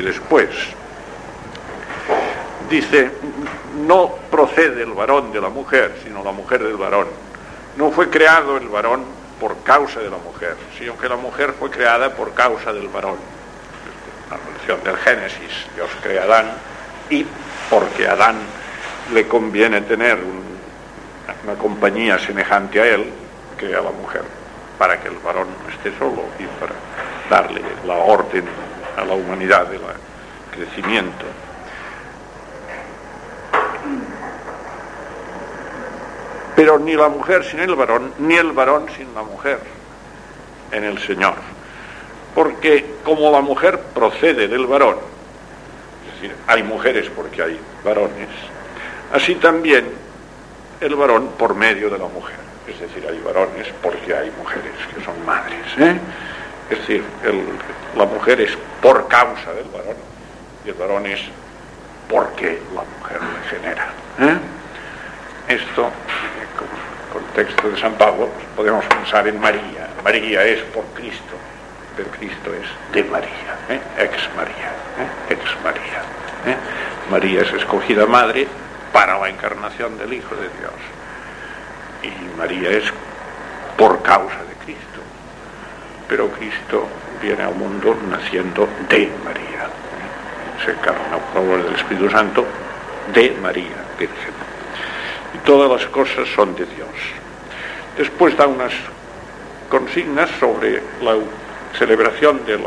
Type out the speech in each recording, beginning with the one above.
Después dice, no procede el varón de la mujer, sino la mujer del varón. No fue creado el varón por causa de la mujer, sino que la mujer fue creada por causa del varón. La relación del Génesis, Dios crea a Adán y porque a Adán le conviene tener una compañía semejante a él, crea a la mujer, para que el varón no esté solo y para darle la orden a la humanidad del crecimiento. Pero ni la mujer sin el varón, ni el varón sin la mujer en el Señor. Porque como la mujer procede del varón, es decir, hay mujeres porque hay varones, así también el varón por medio de la mujer. Es decir, hay varones porque hay mujeres que son madres. ¿eh? Es decir, la mujer es por causa del varón y el varón es porque la mujer le genera. ¿eh? Esto, en el contexto de San Pablo, pues, podemos pensar en María. María es por Cristo, pero Cristo es de María, ¿eh? ex María, ¿eh? ex María. María es escogida madre para la encarnación del Hijo de Dios. Y María es por causa de Cristo. Pero Cristo viene al mundo naciendo de María. Se encarna por favor del Espíritu Santo de María, Virgen. Y todas las cosas son de Dios. Después da unas consignas sobre la celebración del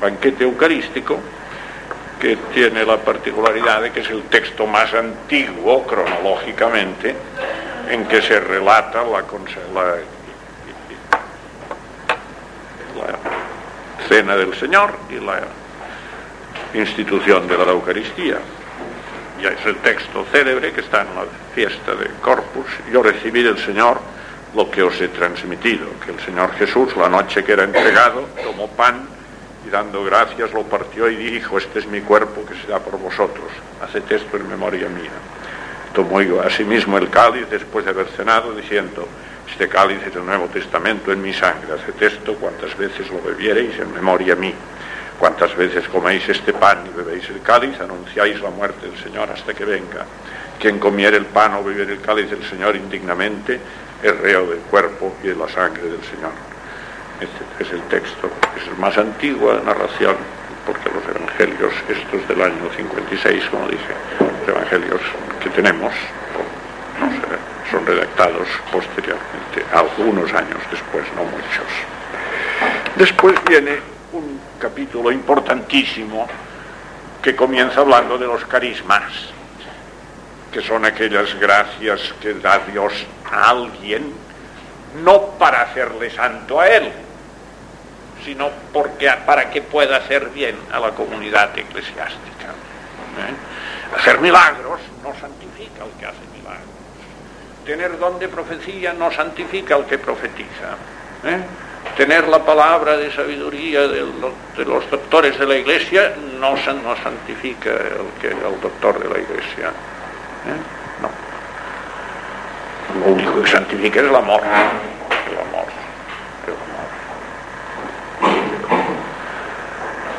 banquete eucarístico, que tiene la particularidad de que es el texto más antiguo cronológicamente en que se relata la, la, la cena del Señor y la institución de la Eucaristía. Ya es el texto célebre que está en la fiesta de Corpus. Yo recibí del Señor lo que os he transmitido, que el Señor Jesús, la noche que era entregado, tomó pan y dando gracias lo partió y dijo, este es mi cuerpo que se da por vosotros, haced esto en memoria mía. Tomó yo asimismo el cáliz después de haber cenado, diciendo, este cáliz es el Nuevo Testamento en mi sangre, haced esto cuantas veces lo bebiereis en memoria mía. Cuantas veces coméis este pan y bebéis el cáliz, anunciáis la muerte del Señor hasta que venga. Quien comiere el pan o bebiere el cáliz del Señor indignamente es reo del cuerpo y de la sangre del Señor. Este es el texto, es el más antigua narración, porque los evangelios, estos del año 56, como dije, los evangelios que tenemos, son redactados posteriormente, algunos años después, no muchos. Después viene un capítulo importantísimo que comienza hablando de los carismas, que son aquellas gracias que da Dios a alguien, no para hacerle santo a él, sino porque, para que pueda hacer bien a la comunidad eclesiástica. ¿eh? Hacer milagros no santifica al que hace. Tener don de profecía no santifica al que profetiza. ¿eh? Tener la palabra de sabiduría de los, doctores de la iglesia no, no santifica al, que, al doctor de la iglesia. ¿eh? No. Lo único que santifica es el amor. El amor.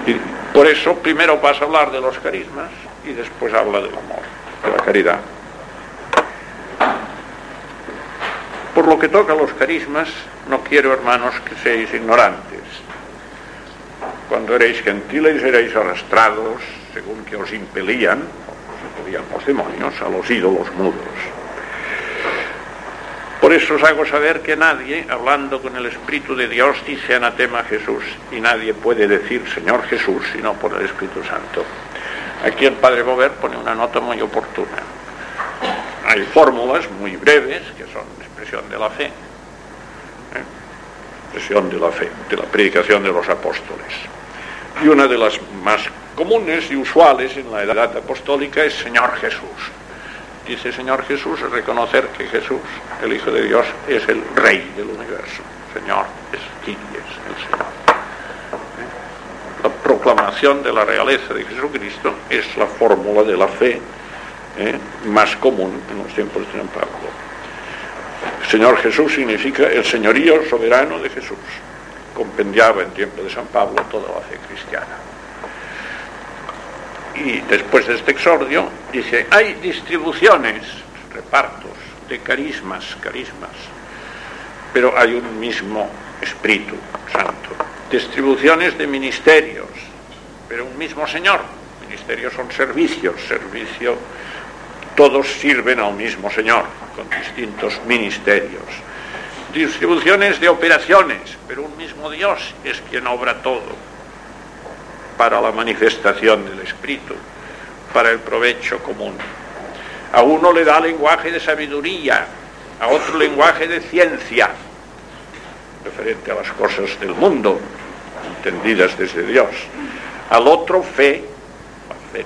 Y por eso primero pasa a hablar de los carismas y después habla del amor, de la caridad. Lo que toca a los carismas, no quiero, hermanos, que seáis ignorantes. Cuando erais gentiles erais arrastrados, según que os impelían, os impelían los demonios, a los ídolos mudos. Por eso os hago saber que nadie, hablando con el Espíritu de Dios, dice anatema Jesús, y nadie puede decir Señor Jesús, sino por el Espíritu Santo. Aquí el Padre Bover pone una nota muy oportuna. Hay fórmulas muy breves, que son de la fe, ¿eh? de la fe, de la predicación de los apóstoles. Y una de las más comunes y usuales en la edad apostólica es Señor Jesús. Dice Señor Jesús es reconocer que Jesús, el Hijo de Dios, es el Rey del universo. Señor es es el Señor. ¿Eh? La proclamación de la realeza de Jesucristo es la fórmula de la fe ¿eh? más común en los tiempos de San Pablo. Señor Jesús significa el señorío soberano de Jesús. Compendiaba en tiempo de San Pablo toda la fe cristiana. Y después de este exordio dice, hay distribuciones, repartos de carismas, carismas, pero hay un mismo Espíritu Santo. Distribuciones de ministerios, pero un mismo Señor. Ministerios son servicios, servicio, todos sirven al mismo Señor, con distintos ministerios. Distribuciones de operaciones, pero un mismo Dios es quien obra todo para la manifestación del Espíritu, para el provecho común. A uno le da lenguaje de sabiduría, a otro lenguaje de ciencia, referente a las cosas del mundo, entendidas desde Dios. Al otro fe, fe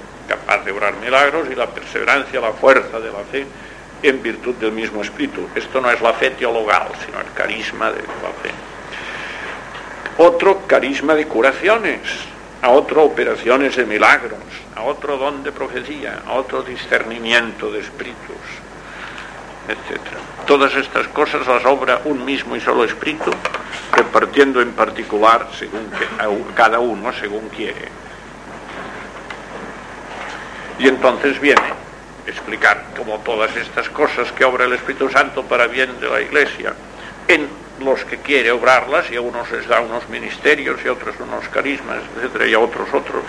capaz obrar milagros y la perseverancia, la fuerza de la fe en virtud del mismo espíritu. Esto no es la fe teologal, sino el carisma de la fe. Otro carisma de curaciones, a otro operaciones de milagros, a otro don de profecía, a otro discernimiento de espíritus, etc. Todas estas cosas las obra un mismo y solo espíritu, repartiendo en particular según cada uno según quiere. Y entonces viene explicar cómo todas estas cosas que obra el Espíritu Santo para bien de la Iglesia, en los que quiere obrarlas y a unos les da unos ministerios y a otros unos carismas, etcétera, y a otros otros.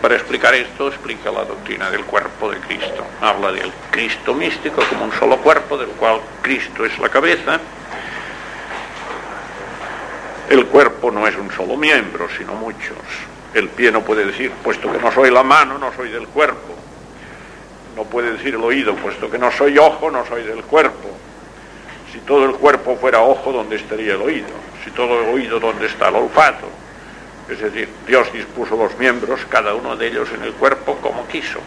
Para explicar esto explica la doctrina del cuerpo de Cristo. Habla del Cristo místico como un solo cuerpo, del cual Cristo es la cabeza. El cuerpo no es un solo miembro, sino muchos. El pie no puede decir, puesto que no soy la mano, no soy del cuerpo. No puede decir el oído, puesto que no soy ojo, no soy del cuerpo si todo el cuerpo fuera ojo, ¿dónde estaría el oído? Si todo el oído, ¿dónde está el olfato? Es decir, Dios dispuso los miembros, cada uno de ellos en el cuerpo, como quiso.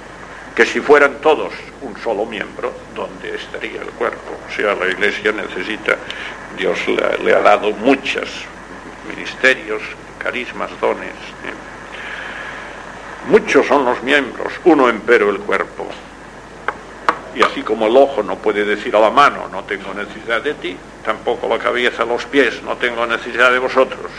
Que si fueran todos un solo miembro, ¿dónde estaría el cuerpo? O sea, la Iglesia necesita, Dios le, ha dado muchos ministerios, carismas, dones. Muchos son los miembros, uno empero el cuerpo. Y así como el ojo no puede decir a la mano, no tengo necesidad de ti, tampoco la cabeza, los pies, no tengo necesidad de vosotros.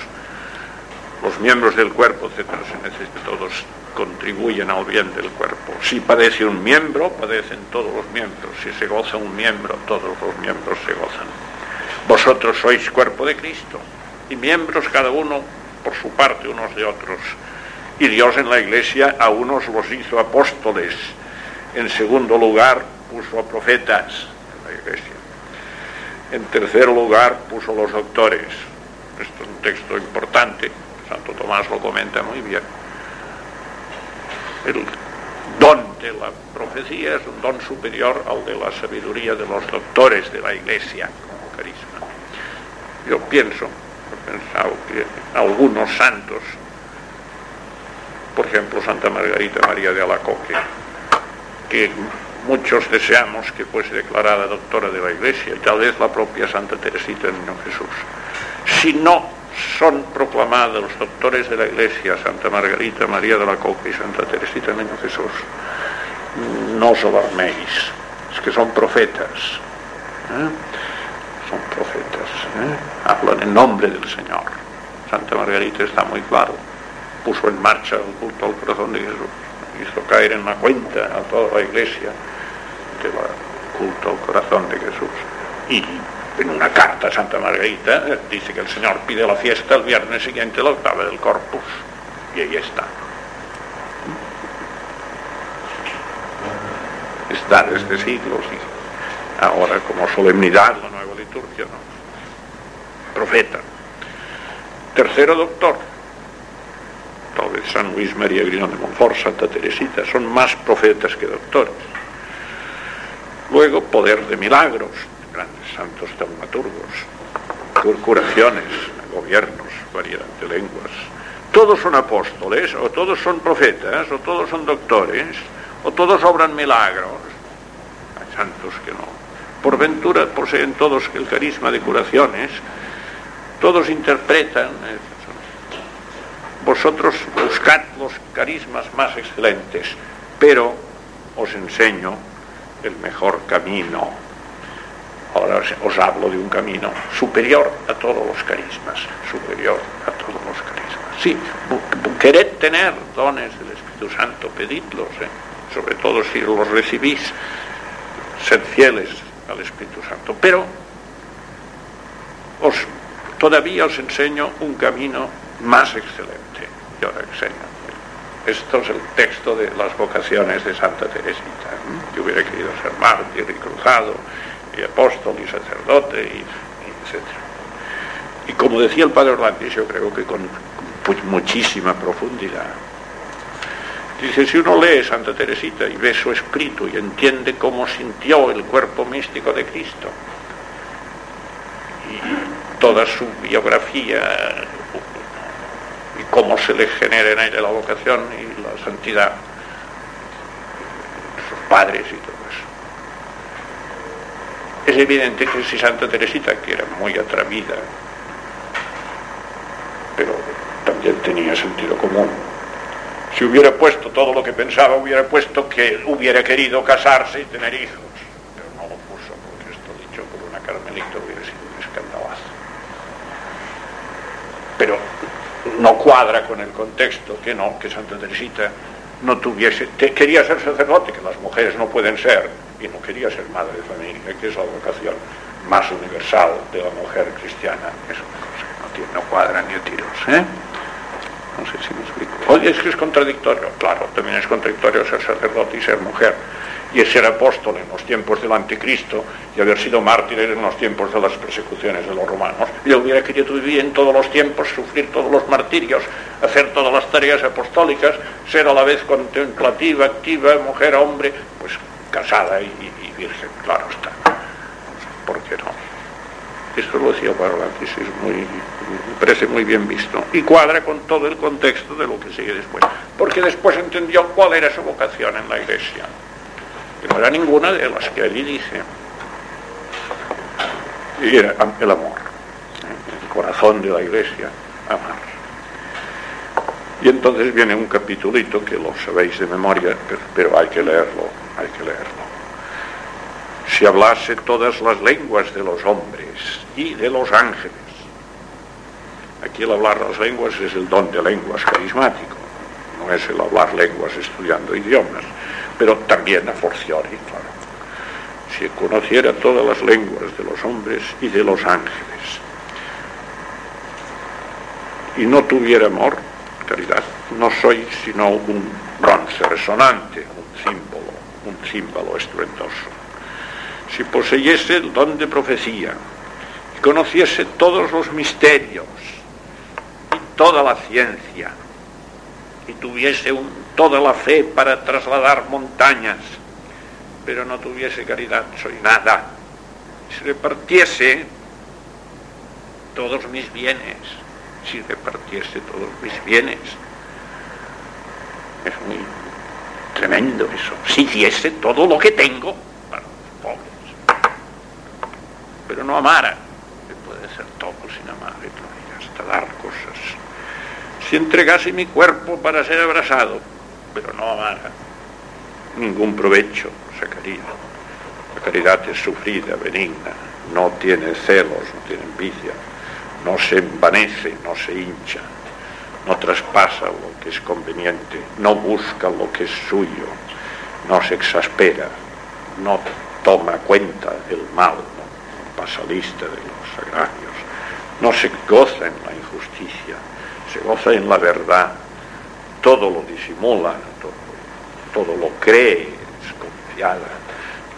Los miembros del cuerpo, etcétera, se todos contribuyen al bien del cuerpo. Si padece un miembro, padecen todos los miembros. Si se goza un miembro, todos los miembros se gozan. Vosotros sois cuerpo de Cristo y miembros cada uno por su parte unos de otros. Y Dios en la iglesia a unos los hizo apóstoles, en segundo lugar puso a profetas en la iglesia. En tercer lugar puso los doctores. Esto es un texto importante, Santo Tomás lo comenta muy bien. El don de la profecía es un don superior al de la sabiduría de los doctores de la iglesia como carisma. Yo pienso, he pensado que algunos santos, por ejemplo Santa Margarita María de Alacoque, que muchos deseamos que fuese declarada doctora de la Iglesia, y tal vez la propia Santa Teresita del Niño Jesús. Si no son proclamados doctores de la Iglesia, Santa Margarita, María de la Coca y Santa Teresita del Niño Jesús, no os alarméis, es que son profetas. ¿eh? Son profetas. ¿eh? Hablan en nombre del Señor. Santa Margarita está muy claro. Puso en marcha el culto al corazón de Jesús. Hizo caer en la cuenta a toda la iglesia el culto al corazón de Jesús. Y en una carta a Santa Margarita eh, dice que el Señor pide la fiesta el viernes siguiente, la octava del Corpus. Y ahí está. Está desde siglos y ahora como solemnidad la nueva liturgia, ¿no? Profeta. Tercero doctor. Tal vez San Luis María Griñón de Montfort, Santa Teresita, son más profetas que doctores. Luego, poder de milagros, grandes santos taumaturgos, curaciones, gobiernos, variedad de lenguas, todos son apóstoles, o todos son profetas, o todos son doctores, o todos obran milagros. Hay santos que no. Por ventura poseen todos el carisma de curaciones, todos interpretan. Vosotros buscad los carismas más excelentes, pero os enseño el mejor camino. Ahora os hablo de un camino superior a todos los carismas, superior a todos los carismas. Sí, quered tener dones del Espíritu Santo, pedidlos, ¿eh? sobre todo si los recibís, sed fieles al Espíritu Santo. Pero os, todavía os enseño un camino más excelente. Yo os enseño. Esto es el texto de las vocaciones de Santa Teresita. Yo hubiera querido ser mártir y cruzado, y apóstol y sacerdote, y, etc. Y como decía el padre Orlandis, yo creo que con pues, muchísima profundidad. Dice, si uno lee Santa Teresita y ve su espíritu y entiende cómo sintió el cuerpo místico de Cristo y toda su biografía cómo se le genera en ella la vocación y la santidad, sus padres y todo eso. Es evidente que si Santa Teresita, que era muy atrevida, pero también tenía sentido común. Si hubiera puesto todo lo que pensaba, hubiera puesto que hubiera querido casarse y tener hijos. Pero no lo puso, porque esto dicho por una carmelita hubiera sido un escandalazo. Pero no cuadra con el contexto que no, que Santa Teresita no tuviese, quería ser sacerdote, que las mujeres no pueden ser, y no quería ser madre de familia, que es la vocación más universal de la mujer cristiana. Es una cosa que no, tiene, no cuadra ni a tiros. ¿eh? No sé si me explico. Oye, es que es contradictorio. Claro, también es contradictorio ser sacerdote y ser mujer. Y ser apóstol en los tiempos del anticristo y haber sido mártir en los tiempos de las persecuciones de los romanos. Yo hubiera querido vivir en todos los tiempos, sufrir todos los martirios, hacer todas las tareas apostólicas, ser a la vez contemplativa, activa, mujer, hombre, pues casada y, virgen, claro está. ¿Por qué no? Esto lo decía Parolatis, es muy, me parece muy bien visto. Y cuadra con todo el contexto de lo que sigue después. Porque después entendió cuál era su vocación en la iglesia. Que no era ninguna de las que allí dice. Y era el amor. El corazón de la iglesia, amar. Y entonces viene un capitulito que lo sabéis de memoria, pero hay que leerlo, hay que leerlo si hablase todas las lenguas de los hombres y de los ángeles. Aquí el hablar las lenguas es el don de lenguas carismático, no es el hablar lenguas estudiando idiomas, pero también a forciori, claro. Si conociera todas las lenguas de los hombres y de los ángeles y no tuviera amor, caridad, no soy sino un bronce resonante, un símbolo, un símbolo estruendoso si poseyese el don de profecía y conociese todos los misterios y toda la ciencia y tuviese toda la fe para trasladar montañas, pero no tuviese caridad, soy nada. Si repartiese todos mis bienes, si repartiese todos mis bienes, es muy tremendo eso. Si diese todo lo que tengo, pero no amara, que puede ser todo sin amar, hasta dar cosas. Si entregase mi cuerpo para ser abrazado, pero no amara, ningún provecho sacaría. La caridad es sufrida, benigna, no tiene celos, no tiene envidia, no se envanece, no se hincha, no traspasa lo que es conveniente, no busca lo que es suyo, no se exaspera, no toma cuenta del mal, pasa lista de los agravios, no se goza en la injusticia, se goza en la verdad, todo lo disimula, todo, lo cree, es confiada,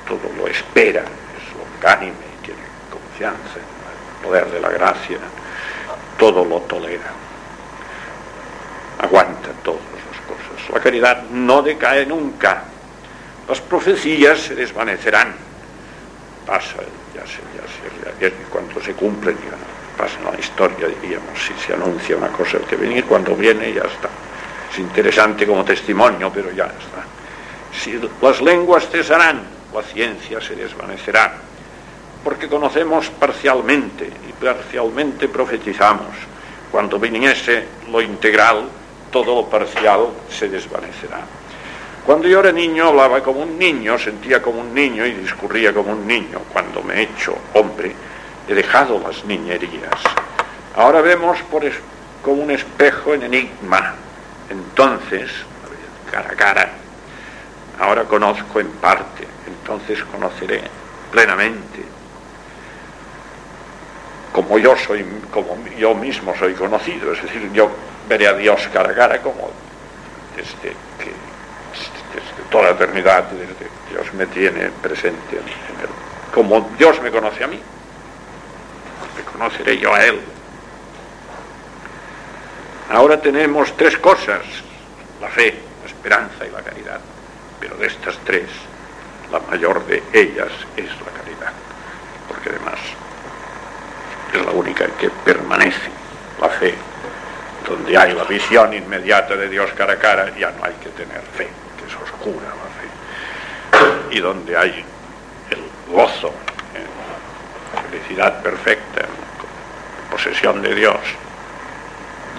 todo lo espera, es longánime, tiene confianza en el poder de la gracia, todo lo tolera, aguanta todas las cosas. La caridad no decae nunca, las profecías se desvanecerán, pasa ya se, ya se, cuando se cumplen ya pasa la historia, diríamos, si se anuncia una cosa el que venir, cuando viene ya está. Es interesante como testimonio, pero ya está. Si las lenguas cesarán, la ciencia se desvanecerá, porque conocemos parcialmente y parcialmente profetizamos. Cuando viniese lo integral, todo lo parcial se desvanecerá. Cuando yo era niño hablaba como un niño, sentía como un niño y discurría como un niño. Cuando me he hecho hombre, he dejado las niñerías. Ahora vemos por como un espejo en enigma. Entonces, cara a cara, ahora conozco en parte, entonces conoceré plenamente. Como yo soy, yo mismo soy conocido, es decir, yo veré a Dios cara a cara como desde que desde toda la eternidad, desde Dios me tiene presente en él. Como Dios me conoce a mí, me conoceré yo a Él. Ahora tenemos tres cosas, la fe, la esperanza y la caridad. Pero de estas tres, la mayor de ellas es la caridad, porque además es la única que permanece, la fe. Donde hay la visión inmediata de Dios cara a cara, ya no hay que tener fe, que es oscura la fe. Y donde hay el gozo, la felicidad perfecta, posesión de Dios,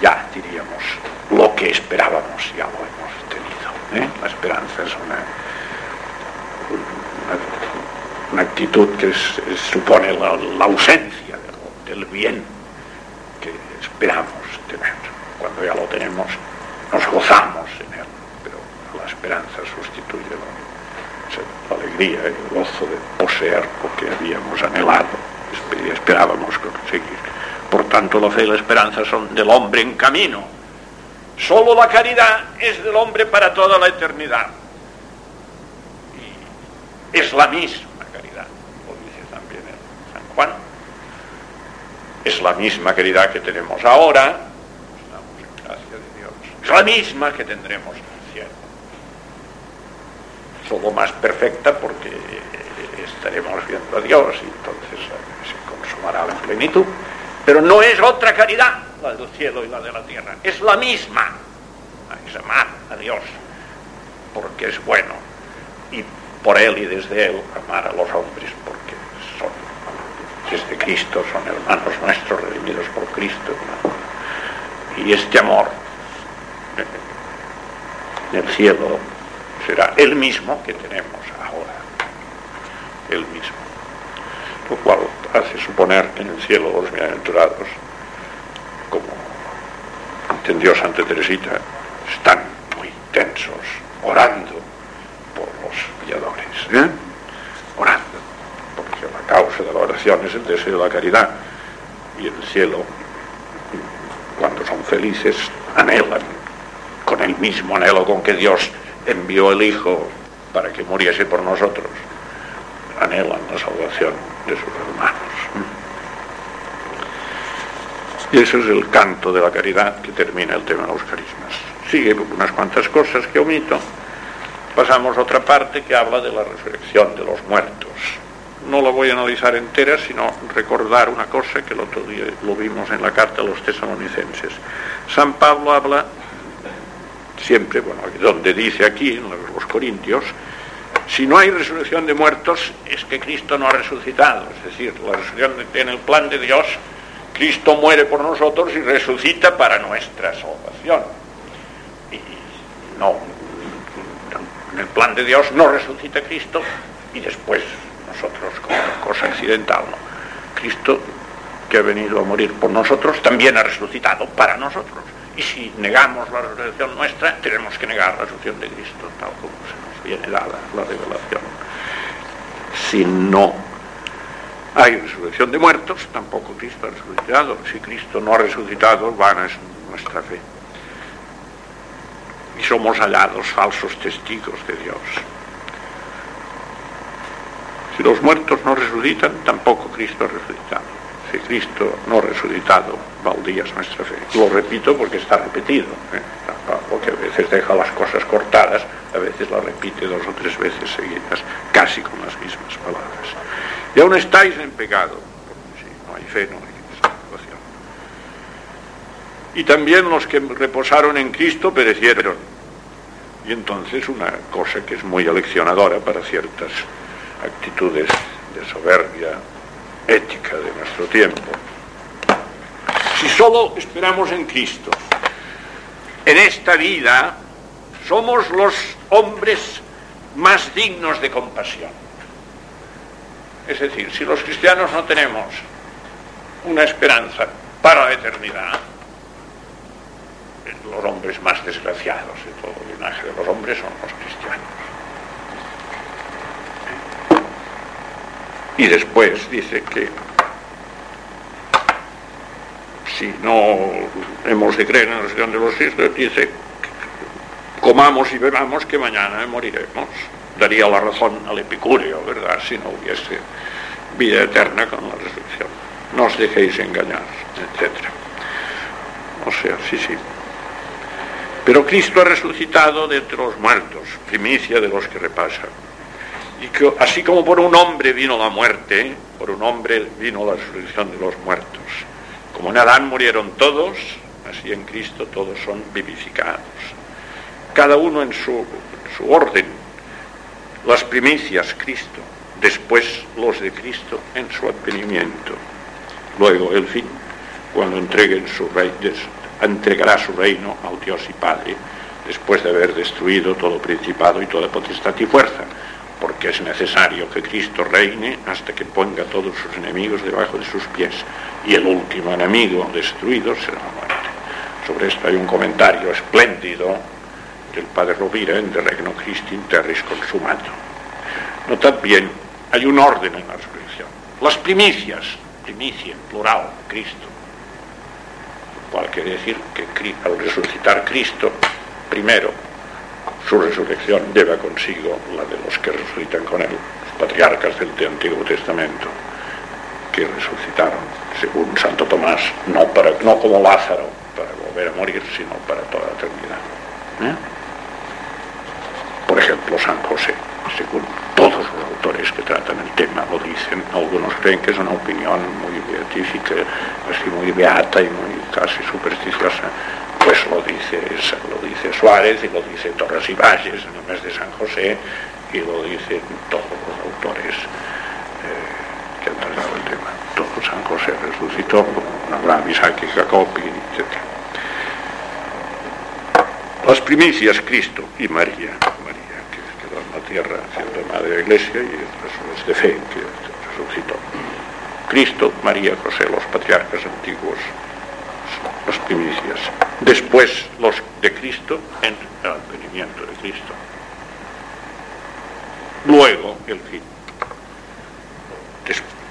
ya diríamos lo que esperábamos, ya lo hemos tenido. ¿eh? La esperanza es una, una, actitud que supone la, ausencia del, bien que esperamos tener. Cuando ya lo tenemos, nos gozamos en él, pero la esperanza sustituye la, la alegría el gozo de poseer lo que habíamos anhelado y esperábamos conseguir. Por tanto, la fe y la esperanza son del hombre en camino. Solo la caridad es del hombre para toda la eternidad. Y es la misma caridad, lo dice también San Juan. Es la misma caridad que tenemos ahora. Es la misma que tendremos en el cielo. Solo más perfecta porque estaremos viendo a Dios y entonces se consumará la plenitud. Pero no es otra caridad la del cielo y la de la tierra. Es la misma. Es amar a Dios porque es bueno. Y por Él y desde Él amar a los hombres porque son desde Cristo, son hermanos nuestros redimidos por Cristo. Y este amor en el cielo será el mismo que tenemos ahora. El mismo. Lo cual hace suponer que en el cielo los bienaventurados, como entendió Santa Teresita, están muy tensos, orando por los pilladores, ¿eh? orando, porque la causa de la oración es el deseo de la caridad, y el cielo, cuando son felices, anhelan con el mismo anhelo con que Dios envió el Hijo para que muriese por nosotros, anhelan la salvación de sus hermanos. Y eso es el canto de la caridad que termina el tema de los carismas. Sigue unas cuantas cosas que omito. Pasamos a otra parte que habla de la resurrección de los muertos. No la voy a analizar entera, sino recordar una cosa que lo vimos en la carta a los tesalonicenses. San Pablo habla siempre, bueno, donde dice aquí, en los Corintios, si no hay resurrección de muertos, es que Cristo no ha resucitado. Es decir, la resurrección en el plan de Dios, Cristo muere por nosotros y resucita para nuestra salvación. Y no, en el plan de Dios no resucita Cristo y después nosotros como cosa accidental, ¿no? Cristo que ha venido a morir por nosotros también ha resucitado para nosotros. Y si negamos la resurrección nuestra, tenemos que negar la resurrección de Cristo, tal como se dada la revelación. Si no hay resurrección de muertos, tampoco Cristo ha resucitado. Si Cristo no ha resucitado, vana es nuestra fe. Y somos hallados falsos testigos de Dios. Si los muertos no resucitan, tampoco Cristo ha resucitado si Cristo no resucitado, es nuestra fe. Lo repito porque está repetido, ¿eh? porque a veces deja las cosas cortadas, a veces las repite dos o tres veces seguidas, casi con las mismas palabras. Y aún estáis en pecado, porque si no hay fe, no hay salvación. y también los que reposaron en Cristo perecieron. Y entonces una cosa que es muy aleccionadora para ciertas actitudes de soberbia ética de nuestro tiempo. Si solo esperamos en Cristo, en esta vida somos los hombres más dignos de compasión. Es decir, si los cristianos no tenemos una esperanza para la eternidad, los hombres más desgraciados de todo el linaje de los hombres son los cristianos. Y después dice que si no hemos de creer en la resurrección de los siglos, dice comamos y bebamos que mañana moriremos. Daría la razón al epicúreo, ¿verdad? Si no hubiese vida eterna con la resurrección. No os dejéis engañar, etc. O sea, sí, sí. Pero Cristo ha resucitado de entre los muertos, primicia de los que repasan. Y que así como por un hombre vino la muerte, por un hombre vino la resurrección de los muertos. Como en Adán murieron todos, así en Cristo todos son vivificados cada uno en su, su orden. Las primicias Cristo, después los de Cristo en su advenimiento. Luego el fin, cuando entreguen su rey, entregará su reino al Dios y Padre, después de haber destruido todo principado y toda potestad y fuerza, porque es necesario que Cristo reine hasta que ponga a todos sus enemigos debajo de sus pies, y el último enemigo destruido será la muerte. Sobre esto hay un comentario espléndido el padre Rovira en De Regno Christi in Terris Consumato. Notad bien, hay un orden en la resurrección. Las primicias, primicia en plural, Cristo, lo cual quiere decir que al resucitar Cristo, primero, su resurrección lleva consigo la de los que resucitan con él, los patriarcas del Antiguo Testamento, que resucitaron, según Santo Tomás, no, para, no como Lázaro, para volver a morir, sino para toda la eternidad. ¿Eh? Por ejemplo, San José, según todos los autores que tratan el tema lo dicen, algunos creen que es una opinión muy beatífica, así muy beata y muy casi supersticiosa, pues lo dice, lo dice Suárez y lo dice Torres y Valles en el mes de San José y lo dicen todos los autores eh, que han tratado el tema. Todo San José resucitó, Abraham, Isaac y Jacob, etc. Las primicias, Cristo y María tierra siendo madre de la iglesia y personas de fe que resucitó. Cristo, María, José, los patriarcas antiguos, las primicias. Después los de Cristo en el advenimiento de Cristo. Luego el fin.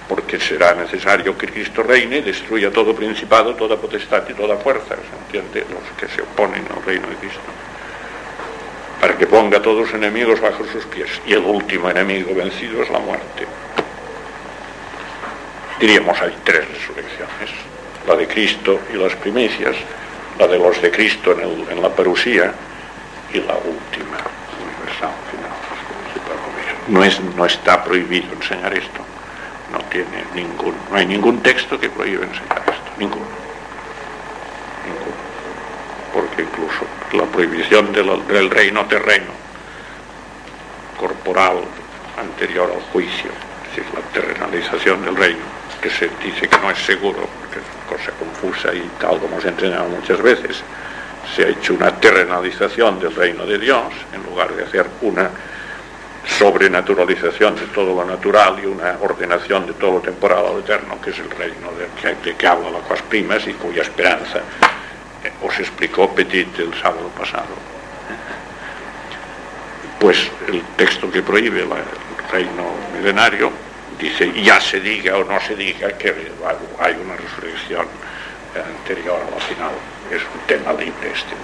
Porque será necesario que Cristo reine, destruya todo principado, toda potestad y toda fuerza. ¿Se entiende? Los que se oponen al reino de Cristo para que ponga a todos sus enemigos bajo sus pies. Y el último enemigo vencido es la muerte. Diríamos, hay tres resurrecciones, la de Cristo y las primicias, la de los de Cristo en, la parusía y la última, universal, final, no, es, no está prohibido enseñar esto, no, tiene ningún, no hay ningún texto que prohíbe enseñar esto, ninguno, ninguno, porque incluso la prohibición del reino terreno, corporal, anterior al juicio, decir, la terrenalización del reino, que se dice que no es seguro, porque es una cosa confusa y tal como se ha enseñado muchas veces, se ha hecho una terrenalización del reino de Dios en lugar de hacer una sobrenaturalización de todo lo natural y una ordenación de todo lo temporal a lo eterno, que es el reino de, de que habla la Cuas Primas y cuya esperanza os explicó Petit el sábado pasado. Pues el texto que prohíbe el reino milenario dice, ya se diga o no se diga que hay una resurrección anterior a la final. Es un tema libre este.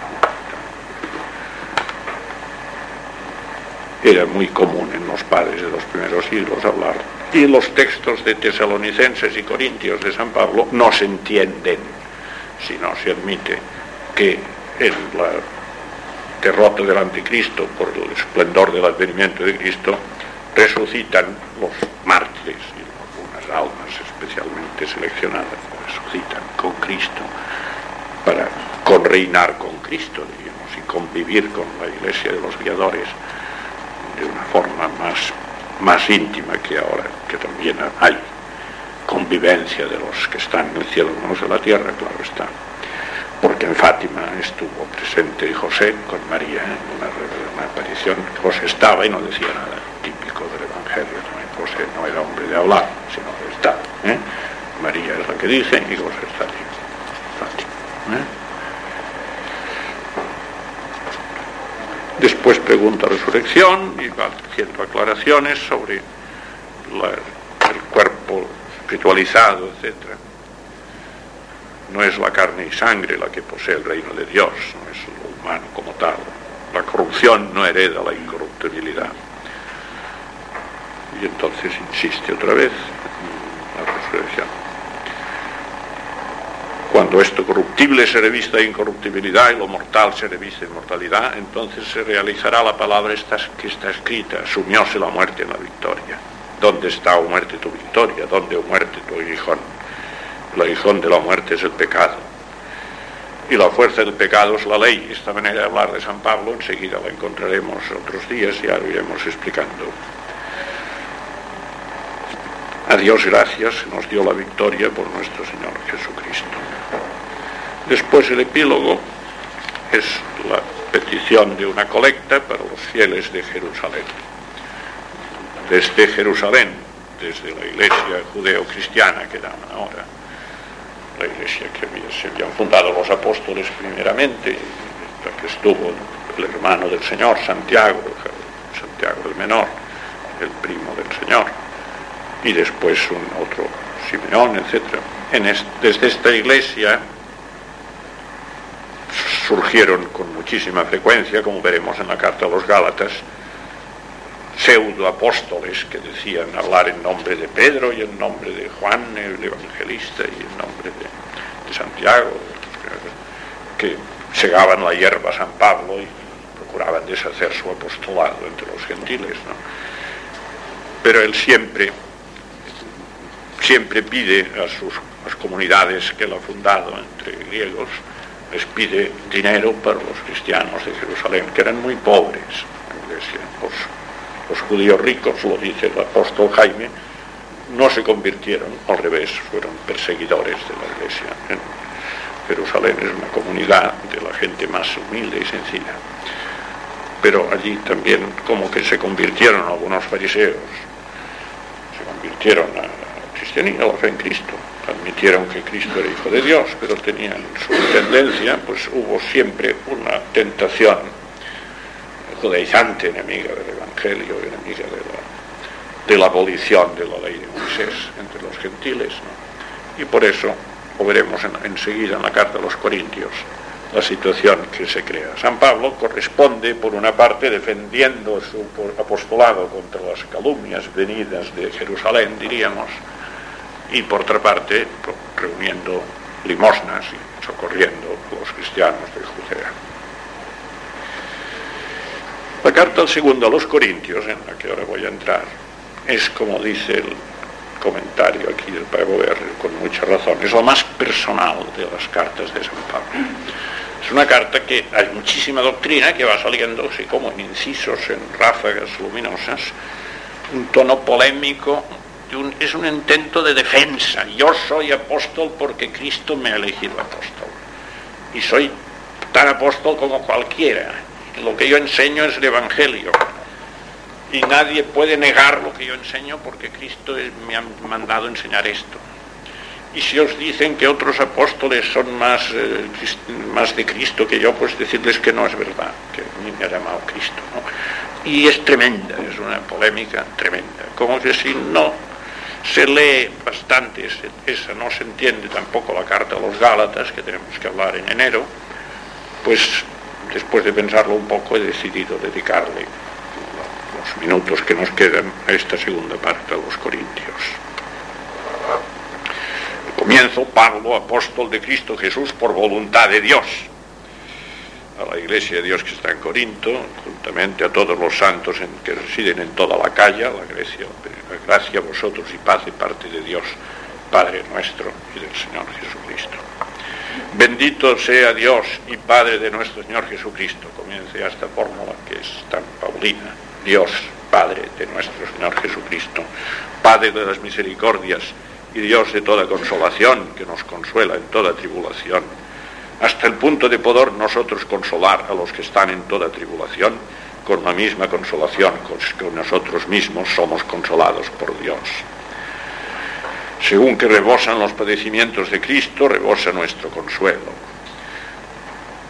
Era muy común en los padres de los primeros siglos hablar. Y los textos de tesalonicenses y corintios de San Pablo no se entienden si no se admite que en la derrota del anticristo por el esplendor del advenimiento de Cristo resucitan los mártires y algunas almas especialmente seleccionadas resucitan con Cristo para con reinar con Cristo, diríamos, y convivir con la iglesia de los guiadores de una forma más, más íntima que ahora, que también hay convivencia de los que están en el cielo con los de la tierra, claro está. Porque en Fátima estuvo presente José con María en una, una aparición. José estaba y no decía nada, típico Evangelio. José no era hombre de hablar, sino de estar. ¿eh? María es la que dice y José está allí. ¿eh? Después pregunta resurrección y va haciendo aclaraciones sobre el cuerpo espiritualizado, etc. No es la carne y sangre la que posee el reino de Dios, no es lo humano como tal. La corrupción no hereda la incorruptibilidad. Entonces insiste otra vez en la resurrección. Cuando esto corruptible se revista de incorruptibilidad y lo mortal se reviste de inmortalidad, entonces se realizará la palabra que está escrita, asumióse la muerte en la victoria. ¿Dónde está, o muerte, tu victoria? ¿Dónde, o muerte, tu aguijón? El aguijón de la muerte es el pecado. Y la fuerza del pecado es la ley. Esta manera de hablar de San Pablo enseguida la encontraremos otros días y lo iremos explicando. A Dios gracias, nos dio la victoria por nuestro Señor Jesucristo. Después el epílogo es la petición de una colecta para los fieles de Jerusalén. Desde Jerusalén, desde la iglesia judeo-cristiana que dan ahora, la iglesia que se habían fundado los apóstoles primeramente, que estuvo el hermano del Señor, Santiago, Santiago el menor, el primo del Señor, y después un otro Simeón, etc. desde esta iglesia surgieron con muchísima frecuencia, como veremos en la carta a los Gálatas, pseudo apóstoles que decían hablar en nombre de Pedro y en nombre de Juan el evangelista y en nombre de, Santiago, que segaban la hierba a San Pablo y procuraban deshacer su apostolado entre los gentiles. Pero él siempre, siempre pide a sus comunidades que él ha fundado entre griegos, les pide dinero para los cristianos de Jerusalén, que eran muy pobres. Los, los judíos ricos, lo dice el apóstol Jaime, no se convirtieron, al revés, fueron perseguidores de la iglesia. Jerusalén es una comunidad de la gente más humilde y sencilla. Pero allí también como que se convirtieron algunos fariseos, se convirtieron a cristianismo, la fe en Cristo admitieron que Cristo era hijo de Dios, pero tenían su tendencia, pues hubo siempre una tentación judaizante, enemiga del Evangelio, enemiga de la, abolición de la ley de Moisés entre los gentiles. Y por eso, lo veremos enseguida en la carta a los Corintios, la situación que se crea. San Pablo corresponde, por una parte, defendiendo su apostolado contra las calumnias venidas de Jerusalén, diríamos, y por otra parte reuniendo limosnas y socorriendo a los cristianos de Judea. La carta al segundo a los Corintios, en la que ahora voy a entrar, es como dice el comentario aquí del Padre ver con mucha razón, es la más personal de las cartas de San Pablo. Es una carta que hay muchísima doctrina que va saliendo así como en incisos, en ráfagas luminosas, un tono polémico, es un intento de defensa. Yo soy apóstol porque Cristo me ha elegido apóstol. Y soy tan apóstol como cualquiera. Lo que yo enseño es el Evangelio. Y nadie puede negar lo que yo enseño porque Cristo me ha mandado enseñar esto. Y si os dicen que otros apóstoles son más, eh, más de Cristo que yo, pues decirles que no es verdad, que mí me ha llamado Cristo. Y es tremenda, es una polémica tremenda. Como que si no se lee bastante, esa no se entiende tampoco la carta a los Gálatas, que tenemos que hablar en enero, pues después de pensarlo un poco he decidido dedicarle los minutos que nos quedan a esta segunda parte a los Corintios. comienzo, Pablo, apóstol de Cristo Jesús, por voluntad de Dios a la iglesia de Dios que está en Corinto, juntamente a todos los santos en, que residen en toda la calle, la la gracia a vosotros y paz de parte de Dios, Padre nuestro y del Señor Jesucristo. Bendito sea Dios y Padre de nuestro Señor Jesucristo. Comience esta fórmula que es tan paulina. Dios, Padre de nuestro Señor Jesucristo, Padre de las misericordias y Dios de toda consolación, que nos consuela en toda tribulación, hasta el punto de poder nosotros consolar a los que están en toda tribulación con la misma consolación con que nosotros mismos somos consolados por Dios. Según que rebosan los padecimientos de Cristo, rebosa nuestro consuelo.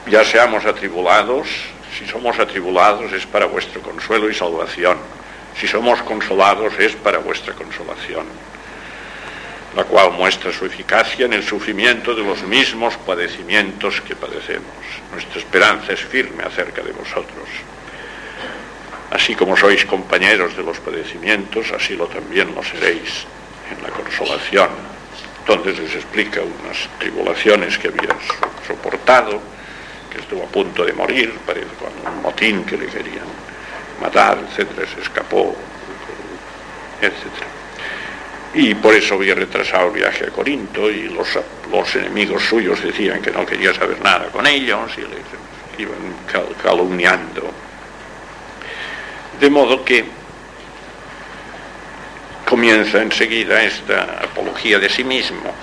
Ya seamos atribulados, si somos atribulados es para vuestro consuelo y salvación. Si somos consolados es para vuestra consolación, la cual muestra su eficacia en el sufrimiento de los mismos padecimientos que padecemos. Nuestra esperanza es firme acerca de vosotros. Así como sois compañeros de los padecimientos, así lo también lo seréis en la consolación. Entonces les explica unas tribulaciones que había soportado, que estuvo a punto de morir, parece con un motín que le querían matar, etcétera, se escapó, etcétera. Y por eso había retrasado el viaje a Corinto y los, los enemigos suyos decían que no quería saber nada con ellos y les iban calumniando de modo que comienza enseguida esta apología de sí mismo,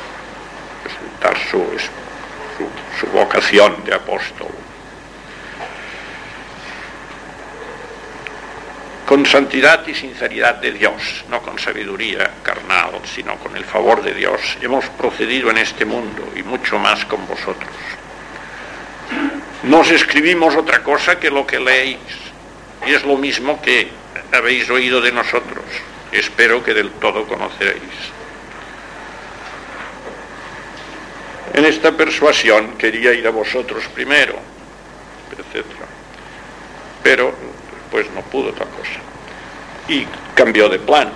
presentar su, su, vocación de apóstol. Con santidad y sinceridad de Dios, no con sabiduría carnal, sino con el favor de Dios, hemos procedido en este mundo y mucho más con vosotros. Nos escribimos otra cosa que lo que leéis y es lo mismo que habéis oído de nosotros. Espero que del todo conoceréis. En esta persuasión quería ir a vosotros primero, etc. Pero pues no pudo tal cosa. Y cambió de plan.